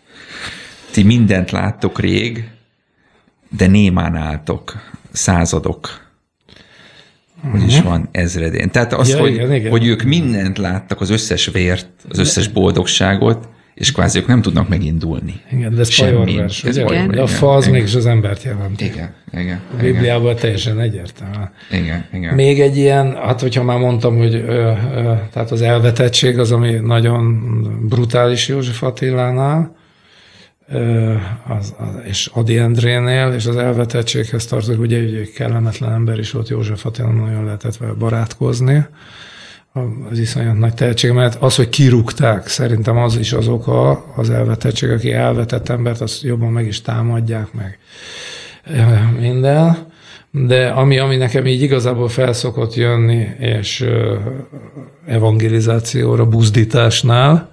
Speaker 3: Ti mindent láttok rég, de némán álltok századok. Hogy is van ezredén. Tehát az,
Speaker 2: Ja,
Speaker 3: hogy,
Speaker 2: igen, igen.
Speaker 3: hogy ők mindent láttak, az összes vért, az összes boldogságot, és kvázi ők nem tudnak megindulni.
Speaker 2: igen, de ez pajorvers,
Speaker 3: Ez pajor,
Speaker 2: De a
Speaker 3: igen,
Speaker 2: fa az
Speaker 3: igen.
Speaker 2: mégis az embert jelenti.
Speaker 3: Igen, igen,
Speaker 2: A
Speaker 3: igen,
Speaker 2: Bibliában teljesen egyértelmű.
Speaker 3: igen, igen.
Speaker 2: Még egy ilyen, hát hogyha már mondtam, hogy ö, ö, tehát az elvetettség az, ami nagyon brutális József Attilánál, ö, az, az, és Adi Endrénél, és az elvetettséghez tartozik, ugye egy kellemetlen ember is volt József Attila, nagyon lehetett vele barátkozni, az iszonyat nagy tehetség, mert az, hogy kirúgták, szerintem az is az oka, az elvetettség, aki elvetett embert, azt jobban meg is támadják meg ö, minden. De ami, ami nekem így igazából felszokott jönni, és ö, evangelizációra, buzdításnál,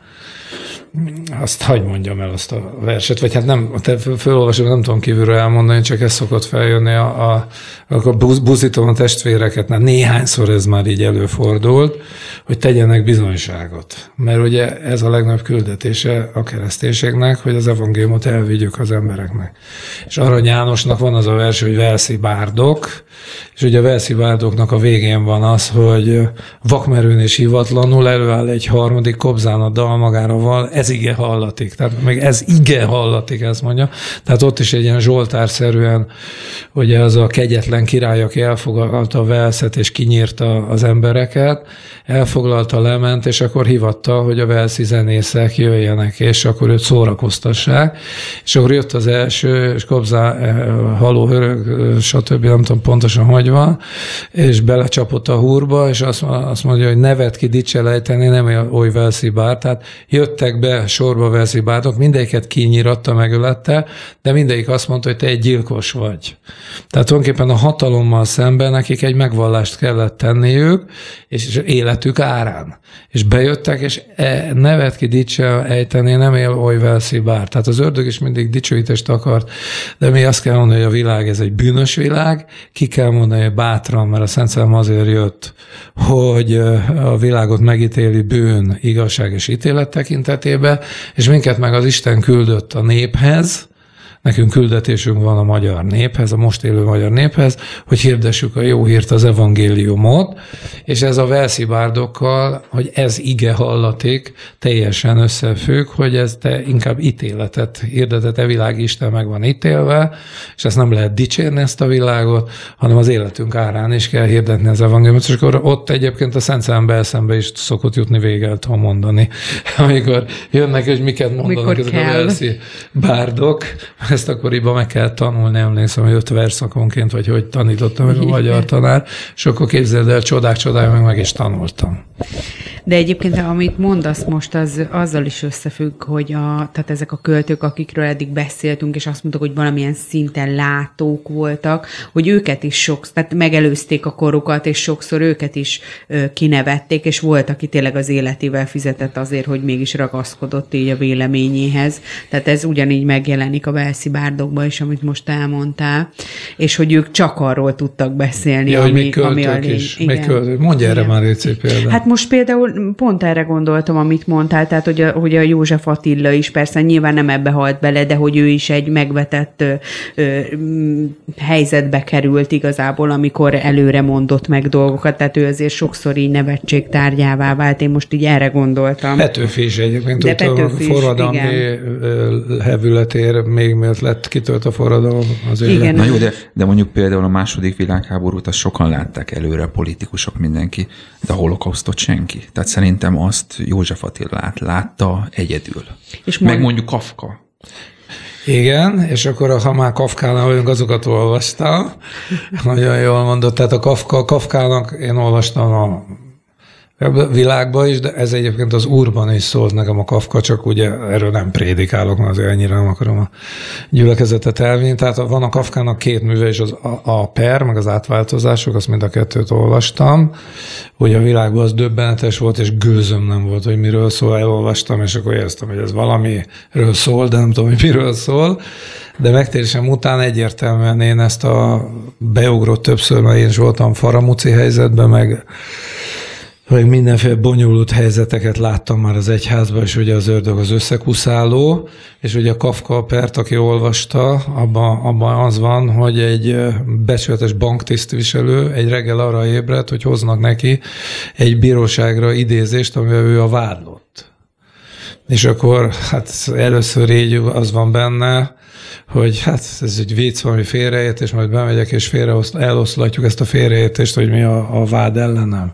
Speaker 2: azt hagyd mondjam el azt a verset, vagy hát nem, te fölolvasom, nem tudom kívülről elmondani, csak ez szokott feljönni, a, a, akkor buzítom a testvéreket, mert néhányszor ez már így előfordult, hogy tegyenek bizonyságot. Mert ugye ez a legnagyobb küldetése a kereszténységnek, hogy az evangéliumot elvigyük az embereknek. És Arany Jánosnak van az a vers, hogy Velszi bárdok, és ugye a Velszi bárdoknak a végén van az, hogy vakmerőn és hivatlanul előáll egy harmadik kobzán a dal val, ez ige hallatik. Tehát meg ez ige hallatik, ezt mondja. Tehát ott is egy ilyen zsoltárszerűen, ugye az a kegyetlen király, aki elfogadta a Velszet és kinyírta az embereket, elfoglalta, lement, és akkor hivatta, hogy a Velszi zenészek jöjjenek, és akkor őt szórakoztassák. És akkor jött az első, és Kobzá, eh, haló, hörög, stb. nem tudom pontosan, hogy van, és belecsapott a húrba, és azt, azt mondja, hogy nevet ki dicselejteni, nem oly Velszi bár. Tehát jöttek be sorba Velszi bártok, mindegyiket kinyiratta, megölette, de mindegyik azt mondta, hogy te egy gyilkos vagy. Tehát tulajdonképpen a hatalommal szemben nekik egy megvallást kellett tenniük, és életük árán. És bejöttek, és e, nevet ki dicsel ejteni, nem él oly velszi bár. Tehát az ördög is mindig dicsőítést akart, de mi azt kell mondani, hogy a világ ez egy bűnös világ, ki kell mondani, hogy bátran, mert a Szent Szellem azért jött, hogy a világot megítéli bűn, igazság és ítélet tekintetében, és minket meg az Isten küldött a néphez, Nekünk küldetésünk van a magyar néphez, a most élő magyar néphez, hogy hirdessük a jó hírt, az evangéliumot, és ez a Velszi bárdokkal, hogy ez ige hallatik, teljesen összefügg, hogy ez te inkább ítéletet hirdetett, e világ Isten meg van ítélve, és ezt nem lehet dicsérni ezt a világot, hanem az életünk árán is kell hirdetni az evangéliumot, és akkor ott egyébként a Szent Szellem belszembe is szokott jutni végelt, ha mondani, amikor jönnek, és miket mondanak Mikor ezek kell. a bárdok, ezt akkoriban meg kell tanulni, emlékszem, hogy öt verszakonként, vagy hogy tanítottam meg a magyar tanár, és akkor képzeld el, csodák, csodák, meg meg is tanultam.
Speaker 1: De egyébként, amit mondasz most, az azzal is összefügg, hogy a, tehát ezek a költők, akikről eddig beszéltünk, és azt mondtuk, hogy valamilyen szinten látók voltak, hogy őket is sok, tehát megelőzték a korukat, és sokszor őket is ö, kinevették, és volt, aki tényleg az életével fizetett azért, hogy mégis ragaszkodott így a véleményéhez. Tehát ez ugyanígy megjelenik a Velszi bárdokban is, amit most elmondtál, és hogy ők csak arról tudtak beszélni,
Speaker 2: ja, ami, hogy ami a lény. is. Igen. Mondj erre már egy példát.
Speaker 1: Hát most például pont erre gondoltam, amit mondtál, tehát hogy a, hogy a József Attila is persze nyilván nem ebbe halt bele, de hogy ő is egy megvetett ö, ö, helyzetbe került igazából, amikor előre mondott meg dolgokat, tehát ő azért sokszor így nevetség tárgyává vált, én most így erre gondoltam.
Speaker 2: Petőfi is egyébként, de Petőfi a forradalmi hevületér még mielőtt lett kitölt a forradalom az Igen.
Speaker 3: Na jó, de, de mondjuk például a második világháborút azt sokan látták előre, politikusok mindenki, de a holokausztot senki. Tehát szerintem azt József Attila látta egyedül. És Meg mondjuk Kafka.
Speaker 2: Igen, és akkor ha már Kafkánál vagyunk, azokat olvastam. Nagyon jól mondott. Tehát a Kafka, Kafkának én olvastam a világban is, de ez egyébként az úrban is szólt nekem a Kafka, csak ugye erről nem prédikálok, mert azért ennyire nem akarom a gyülekezetet elvinni. Tehát van a Kafkának két műve is, az a, a Per, meg az átváltozások, azt mind a kettőt olvastam. Ugye a világban az döbbenetes volt, és gőzöm nem volt, hogy miről szól, elolvastam, és akkor éreztem, hogy ez valamiről szól, de nem tudom, hogy miről szól. De megtérésem után egyértelműen én ezt a beugrott többször, mert én is voltam faramuci helyzetben, meg meg mindenféle bonyolult helyzeteket láttam már az egyházban, és ugye az ördög az összekuszáló, és ugye a Kafka Pert, aki olvasta, abban, abban az van, hogy egy becsületes banktisztviselő egy reggel arra ébredt, hogy hoznak neki egy bíróságra idézést, amivel ő a vádlott. És akkor hát először így az van benne, hogy hát ez egy vicc, valami félreértés, majd bemegyek, és félre eloszlatjuk ezt a félreértést, hogy mi a, a vád ellenem.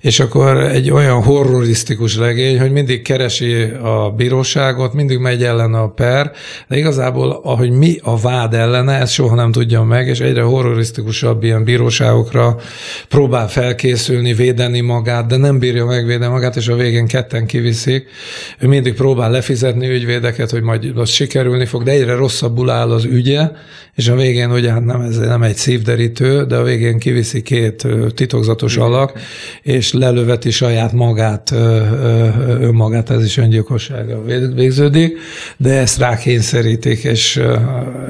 Speaker 2: És akkor egy olyan horrorisztikus legény, hogy mindig keresi a bíróságot, mindig megy ellen a per, de igazából, ahogy mi a vád ellene, ezt soha nem tudja meg, és egyre horrorisztikusabb ilyen bíróságokra próbál felkészülni, védeni magát, de nem bírja megvédeni magát, és a végén ketten kiviszik. Ő mindig próbál lefizetni ügyvédeket, hogy majd az sikerülni fog, de egyre rosszabb rosszabbul áll az ügye, és a végén ugye hát nem, ez nem egy szívderítő, de a végén kiviszi két titokzatos Igen. alak, és lelöveti saját magát, önmagát, ez is öngyilkossága végződik, de ezt rákényszerítik, és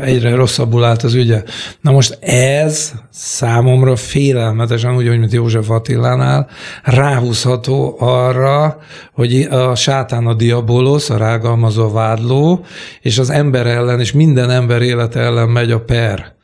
Speaker 2: egyre rosszabbul állt az ügye. Na most ez számomra félelmetesen, úgy, mint József Attilánál, ráhúzható arra, hogy a sátán a diabolosz, a rágalmazó vádló, és az ember ellen, és minden ember élete ellen megy a per.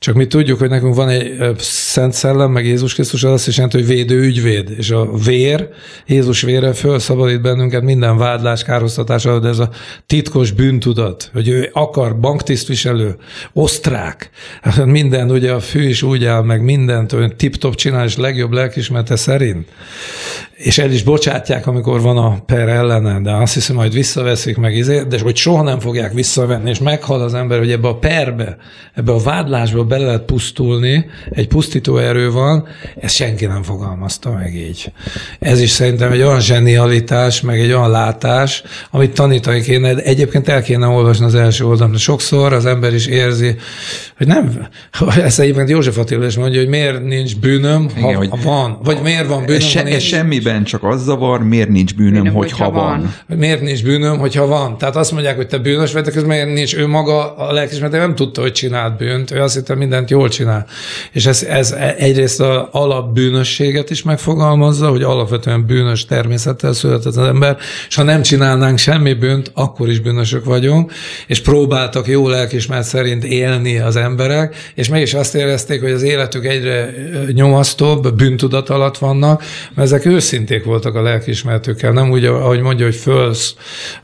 Speaker 2: Csak mi tudjuk, hogy nekünk van egy Szent Szellem, meg Jézus Krisztus, az azt is jelenti, hogy védő ügyvéd. És a vér, Jézus vére felszabadít bennünket minden vádlás, kárhoztatás, de ez a titkos bűntudat, hogy ő akar banktisztviselő, osztrák, minden, ugye a fű is úgy áll, meg mindent, olyan tip-top csinál, és legjobb lelkismerte szerint és el is bocsátják, amikor van a per ellene, de azt hiszem, majd visszaveszik meg, izé, de hogy soha nem fogják visszavenni, és meghal az ember, hogy ebbe a perbe, ebbe a vádlásba bele lehet pusztulni, egy pusztító erő van, ezt senki nem fogalmazta meg így. Ez is szerintem egy olyan zsenialitás, meg egy olyan látás, amit tanítani kéne, egyébként el kéne olvasni az első oldalon. Sokszor az ember is érzi, hogy nem, ezt egyébként József Attila is mondja, hogy miért nincs bűnöm, ha, Igen, hogy van, vagy miért van bűnöm,
Speaker 3: se, ha semmiben ebben csak az zavar, miért nincs bűnöm, bűnöm hogyha, hogyha van.
Speaker 2: van. Miért nincs bűnöm, hogyha van? Tehát azt mondják, hogy te bűnös vagy, de közben nincs. Ő maga a lelkismeret nem tudta, hogy csinált bűnt, ő azt hitte, mindent jól csinál. És ez, ez egyrészt a alapbűnösséget is megfogalmazza, hogy alapvetően bűnös természettel született az ember, és ha nem csinálnánk semmi bűnt, akkor is bűnösök vagyunk, és próbáltak jó lelkismeret szerint élni az emberek, és mégis azt érezték, hogy az életük egyre nyomasztóbb, bűntudat alatt vannak, mert ezek őszinték voltak a lelkismeretükkel, nem úgy, ahogy mondja, hogy fölsz,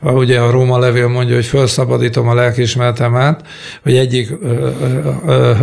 Speaker 2: ugye a Róma levél mondja, hogy felszabadítom a lelkismeretemet, hogy egyik ö, ö, ö,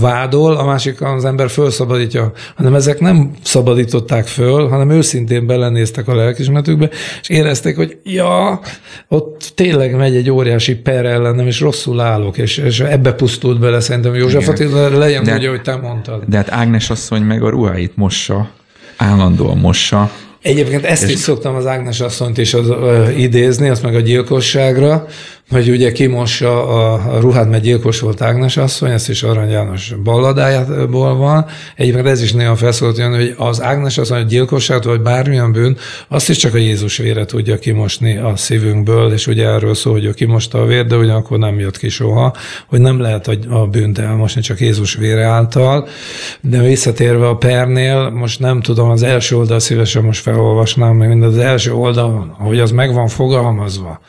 Speaker 2: vádol, a másik az ember felszabadítja, hanem ezek nem szabadították föl, hanem őszintén belenéztek a lelkismeretükbe, és érezték, hogy ja, ott tényleg megy egy óriási per ellenem, és rosszul állok, és, és ebbe pusztult bele szerintem József Attila, legyen úgy, hogy te mondtad.
Speaker 3: De hát Ágnes asszony meg a ruháit mossa állandóan mossa.
Speaker 2: Egyébként ezt is szoktam az Ágnes asszonyt is az, ö, idézni, azt meg a gyilkosságra, hogy ugye kimossa a, a ruhát, mert gyilkos volt Ágnes asszony, ezt is Arany János balladájából van. Egyébként ez is nagyon felszólalt jön, hogy az Ágnes asszony a gyilkosságot, vagy bármilyen bűn, azt is csak a Jézus vére tudja kimosni a szívünkből, és ugye erről szól, hogy ő kimosta a vér, de ugyanakkor nem jött ki soha, hogy nem lehet a bűnt elmosni csak Jézus vére által. De visszatérve a pernél, most nem tudom, az első oldal szívesen most felolvasnám, mert mind az első oldal, hogy az meg van fogalmazva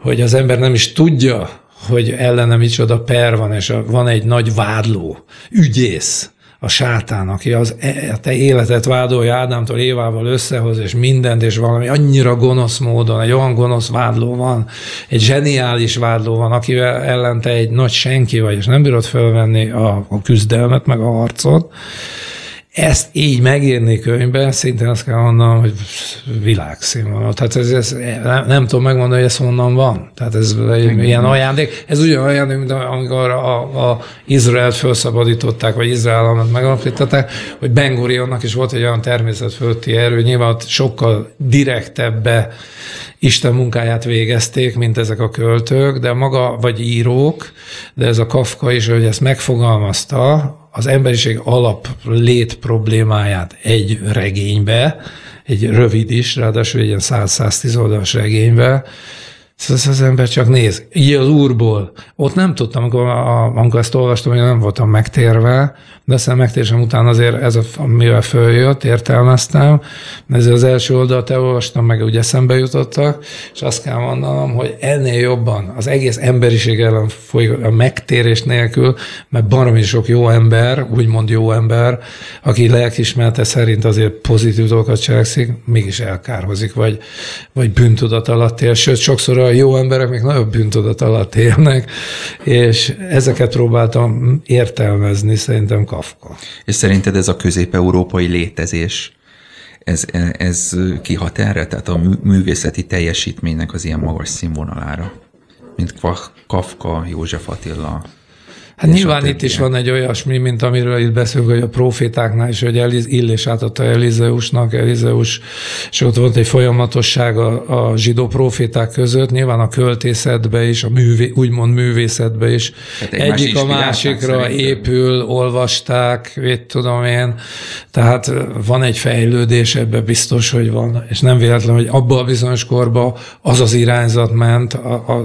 Speaker 2: hogy az ember nem is tudja, hogy ellene micsoda per van, és van egy nagy vádló, ügyész, a sátán, aki az, e, a te életet vádolja Ádámtól Évával összehoz, és mindent, és valami annyira gonosz módon, egy olyan gonosz vádló van, egy zseniális vádló van, akivel ellen te egy nagy senki vagy, és nem bírod felvenni a, a küzdelmet, meg a harcot, ezt így megírni könyvben, szintén azt kell mondanom, hogy világszínvonal. Tehát ez, ez nem, nem tudom megmondani, hogy ez honnan van. Tehát ez egy ilyen ajándék. Ez ugyan ajándék, mint amikor a, a Izraelt felszabadították, vagy Izrael államot megalapították, hogy Ben Gurionnak is volt egy olyan természetfölötti erő, nyilván ott sokkal direktebbe Isten munkáját végezték, mint ezek a költők, de maga, vagy írók, de ez a Kafka is, hogy ezt megfogalmazta, az emberiség alap lét problémáját egy regénybe, egy rövid is, ráadásul egy ilyen 100-110 oldalas regénybe, Szóval az ember csak néz. Így az úrból. Ott nem tudtam, amikor, amikor ezt olvastam, hogy nem voltam megtérve, de aztán megtérésem után azért ez, a, mivel följött, értelmeztem, ez az első oldalt elolvastam, meg ugye eszembe jutottak, és azt kell mondanom, hogy ennél jobban az egész emberiség ellen folyik a megtérés nélkül, mert baromi sok jó ember, úgymond jó ember, aki lelkismerte szerint azért pozitív dolgokat cselekszik, mégis elkárhozik, vagy, vagy bűntudat alatt él. Sőt, sokszor a jó emberek még nagyobb bűntudat alatt élnek, és ezeket próbáltam értelmezni, szerintem Kafka.
Speaker 3: És szerinted ez a közép-európai létezés, ez, ez kihat erre? Tehát a művészeti teljesítménynek az ilyen magas színvonalára? Mint Kafka, József Attila,
Speaker 2: Hát nyilván itt is van egy olyasmi, mint amiről itt beszélünk, hogy a profétáknál is, hogy Illés átadta Elizeusnak, Elizeus, és ott volt egy folyamatosság a, a zsidó proféták között, nyilván a költészetbe is, a művé, úgymond művészetbe is. Hát egy Egyik a másikra szerintem. épül, olvasták, mit tudom én, tehát van egy fejlődés, ebbe biztos, hogy van, és nem véletlen, hogy abban a bizonyos korban az az irányzat ment,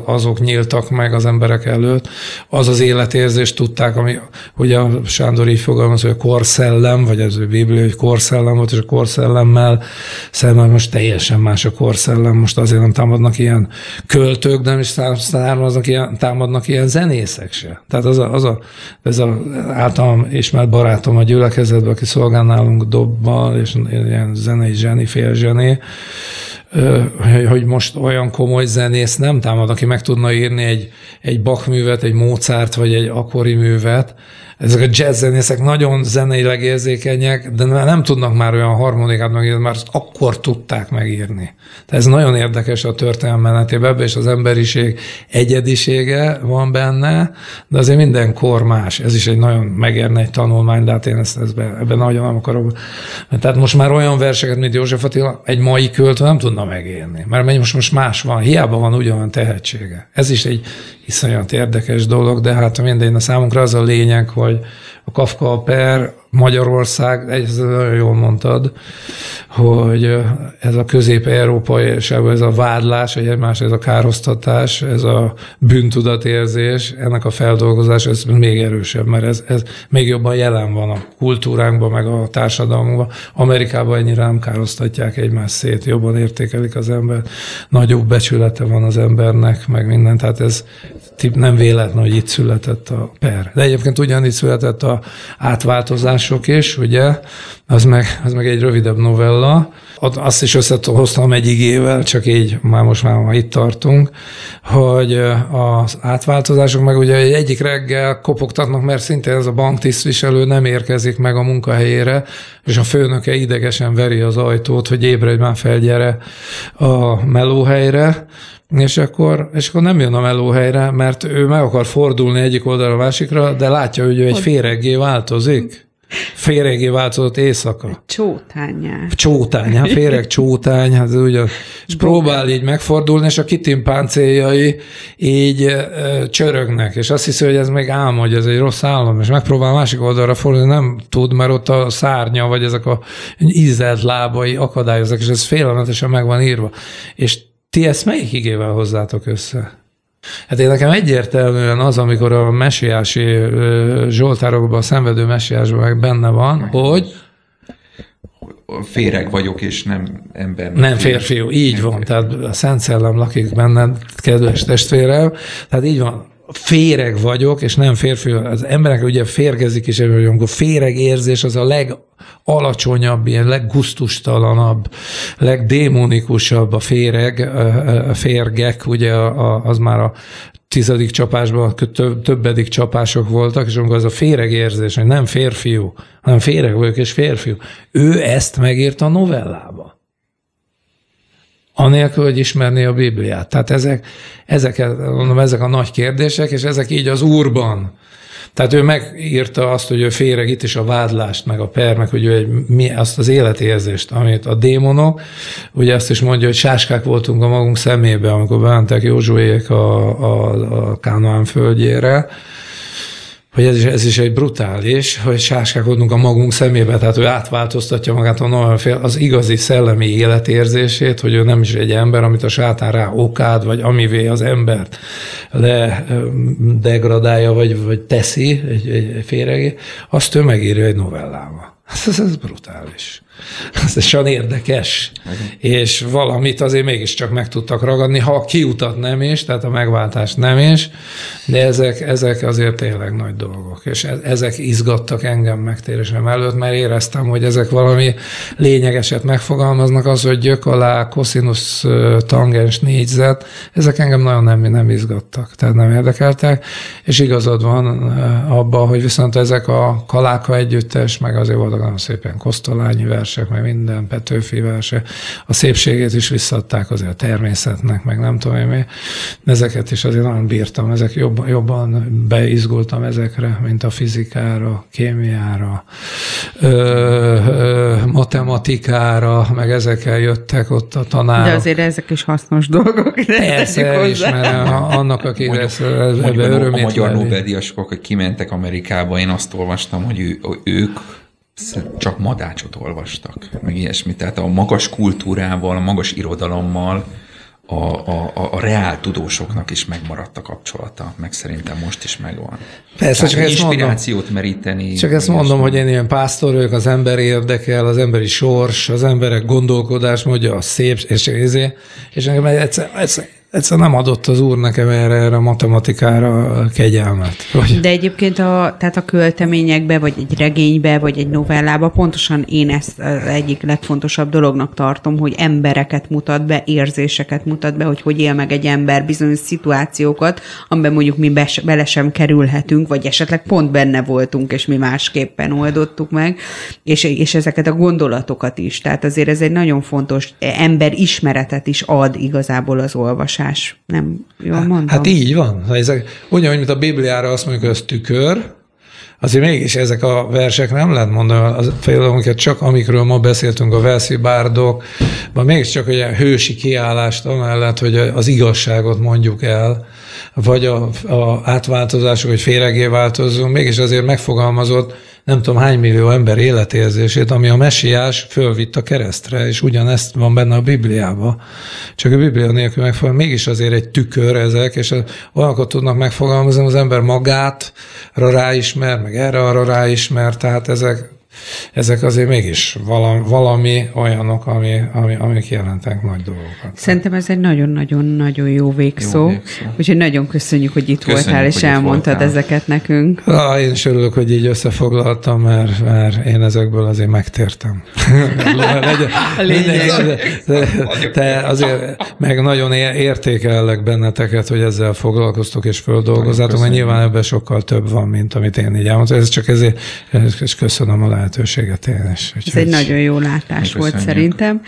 Speaker 2: azok nyíltak meg az emberek előtt, az az életérzés, érzést tudták, ami ugye Sándor így fogalmaz, hogy a korszellem, vagy ez a Biblia, hogy korszellem volt, és a korszellemmel szemben most teljesen más a korszellem. Most azért nem támadnak ilyen költők, nem is származnak ilyen, támadnak ilyen zenészek se. Tehát az a, az a, ez az általam ismert barátom a gyülekezetben, aki szolgál nálunk dobbal, és ilyen zenei zseni, fél zseni, hogy most olyan komoly zenész nem támad, aki meg tudna írni egy, egy Bach művet, egy Mozart vagy egy akkori művet, ezek a jazz zenészek nagyon zeneileg érzékenyek, de nem tudnak már olyan harmonikát megírni, mert akkor tudták megírni. Tehát ez nagyon érdekes a történelem menetében, és az emberiség egyedisége van benne, de azért minden kor más. Ez is egy nagyon megérne egy tanulmány, de hát én ezt, ezt ebben nagyon nem akarok. Tehát most már olyan verseket, mint József Attila, egy mai költő nem tudna megírni, mert most, most más van, hiába van ugyanolyan tehetsége. Ez is egy iszonyat érdekes dolog, de hát mindegy, a számunkra az a lényeg, hogy a Kafka per Magyarország, ez nagyon jól mondtad, hogy ez a közép-európai, és ez a vádlás, vagy egymás, ez a károsztatás, ez a bűntudatérzés, ennek a feldolgozás, ez még erősebb, mert ez, ez még jobban jelen van a kultúránkban, meg a társadalmunkban. Amerikában ennyire nem károsztatják egymást szét, jobban értékelik az ember, nagyobb becsülete van az embernek, meg minden, tehát ez nem véletlen, hogy itt született a per. De egyébként ugyanígy született a átváltozások is, ugye, az meg, az meg egy rövidebb novella. Azt is összehoztam egy igével, csak így már most már itt tartunk, hogy az átváltozások meg ugye egyik reggel kopogtatnak, mert szintén ez a banktisztviselő nem érkezik meg a munkahelyére, és a főnöke idegesen veri az ajtót, hogy ébredj már fel, gyere a melóhelyre, és akkor, és akkor nem jön a melóhelyre, mert ő meg akar fordulni egyik oldalra a másikra, de látja, hogy ő egy féreggé változik. Féregé változott éjszaka.
Speaker 1: Csótányá.
Speaker 2: Csótányá, féreg csótány, hát ugye, és próbál így megfordulni, és a kitimpáncéljai így e, csörögnek, és azt hiszi, hogy ez még álom, hogy ez egy rossz álom, és megpróbál másik oldalra fordulni, nem tud, mert ott a szárnya, vagy ezek a ízelt lábai akadályoznak, és ez félelmetesen meg van írva. És ti ezt melyik igével hozzátok össze? Hát én nekem egyértelműen az, amikor a messiási zsoltárokban, a szenvedő messiásban meg benne van, hogy
Speaker 3: féreg vagyok, és nem ember.
Speaker 2: Nem férfiú, így nem van. Férfiú. Tehát a Szent Szellem lakik benned, kedves testvérem. Tehát így van féreg vagyok, és nem férfi. Az emberek ugye férgezik is, amikor féreg érzés az a legalacsonyabb, ilyen leggusztustalanabb, legdémonikusabb a féreg, a férgek, ugye az már a tizedik csapásban többedik csapások voltak, és amikor az a féreg érzés, hogy nem férfiú, hanem féreg vagyok és férfiú, ő ezt megírta a novellába anélkül, hogy ismerné a Bibliát. Tehát ezek, ezek, mondom, ezek a nagy kérdések, és ezek így az úrban. Tehát ő megírta azt, hogy ő féreg itt is a vádlást, meg a per, meg hogy ő egy, mi, azt az életérzést, amit a démonok, ugye azt is mondja, hogy sáskák voltunk a magunk szemébe, amikor bementek Józsuék a, a, a Kánoán földjére, hogy ez is, ez is egy brutális, hogy sáskálkodunk a magunk szemébe, tehát ő átváltoztatja magát a az igazi szellemi életérzését, hogy ő nem is egy ember, amit a sátán rá okád, vagy amivé az embert le degradálja, vagy, vagy teszi egy, egy féregé, azt ő megírja egy novellába. Ez, ez brutális. Ez olyan érdekes. Igen. És valamit azért mégiscsak meg tudtak ragadni, ha a kiutat nem is, tehát a megváltást nem is, de ezek, ezek azért tényleg nagy dolgok. És e, ezek izgattak engem megtérésem előtt, mert éreztem, hogy ezek valami lényegeset megfogalmaznak, az, hogy gyök alá, koszinusz, tangens, négyzet, ezek engem nagyon nem, nem izgattak, tehát nem érdekeltek, és igazad van abban, hogy viszont ezek a kaláka együttes, meg azért voltak nagyon szépen kosztolányi versek, meg minden, Petőfi verse. A szépségét is visszadták azért a természetnek, meg nem tudom én mi. Ezeket is azért nagyon bírtam, ezek jobban, jobban beizgultam ezekre, mint a fizikára, kémiára, ö, ö, matematikára, meg ezekkel jöttek ott a tanárok.
Speaker 1: De azért ezek is hasznos dolgok.
Speaker 2: Persze, elismerem annak, aki ezt ebbe örömét
Speaker 3: A magyar Nobel-díjasok, akik kimentek Amerikába, én azt olvastam, hogy ő, ők csak madácsot olvastak, meg ilyesmi. Tehát a magas kultúrával, a magas irodalommal a, a, a, a reál tudósoknak is megmaradt a kapcsolata, meg szerintem most is megvan.
Speaker 2: Persze, csak ezt
Speaker 3: inspirációt
Speaker 2: mondom,
Speaker 3: meríteni.
Speaker 2: Csak ezt mondom, hogy én ilyen pásztor vagyok, az ember érdekel, az emberi sors, az emberek gondolkodásmódja, a szép, és, és, és nekem egyszer, egyszer egyszer nem adott az úr nekem erre, erre a matematikára kegyelmet.
Speaker 1: Vagy... De egyébként a, tehát a költeményekbe, vagy egy regénybe, vagy egy novellába pontosan én ezt az egyik legfontosabb dolognak tartom, hogy embereket mutat be, érzéseket mutat be, hogy hogy él meg egy ember bizonyos szituációkat, amiben mondjuk mi be, bele sem kerülhetünk, vagy esetleg pont benne voltunk, és mi másképpen oldottuk meg, és, és ezeket a gondolatokat is. Tehát azért ez egy nagyon fontos ember ismeretet is ad igazából az olvasás olvasás. Nem jól hát, mondom?
Speaker 2: Hát így van. Ezek, ugyanúgy, mint a Bibliára azt mondjuk, hogy ez tükör, azért mégis ezek a versek nem lehet mondani, az, amiket csak amikről ma beszéltünk, a Velszi bárdok, de mégiscsak olyan hősi kiállást amellett, hogy az igazságot mondjuk el, vagy a, a átváltozások, hogy féregé változzunk, mégis azért megfogalmazott nem tudom hány millió ember életérzését, ami a messiás fölvitt a keresztre, és ugyanezt van benne a Bibliában. Csak a Biblia nélkül megfogalmaz, mégis azért egy tükör ezek, és olyanokat tudnak megfogalmazni, az ember magát ráismer, meg erre arra ráismer, tehát ezek ezek azért mégis valami, valami olyanok, ami, ami, amik jelentek nagy dolgokat.
Speaker 1: Szerintem ez egy nagyon-nagyon-nagyon jó végszó. Jó végszó. Úgyhogy nagyon köszönjük, hogy itt köszönjük, voltál, és elmondtad voltál. ezeket nekünk.
Speaker 2: Ah, én is örülök, hogy így összefoglaltam, mert, mert én ezekből azért megtértem. Te azért meg nagyon értékellek benneteket, hogy ezzel foglalkoztok és földolgozátok, mert nyilván ebben sokkal több van, mint amit én így elmondtam. Ez csak ezért és köszönöm a lehetőséget én is.
Speaker 1: Ez egy nagyon jó látás volt szerintem.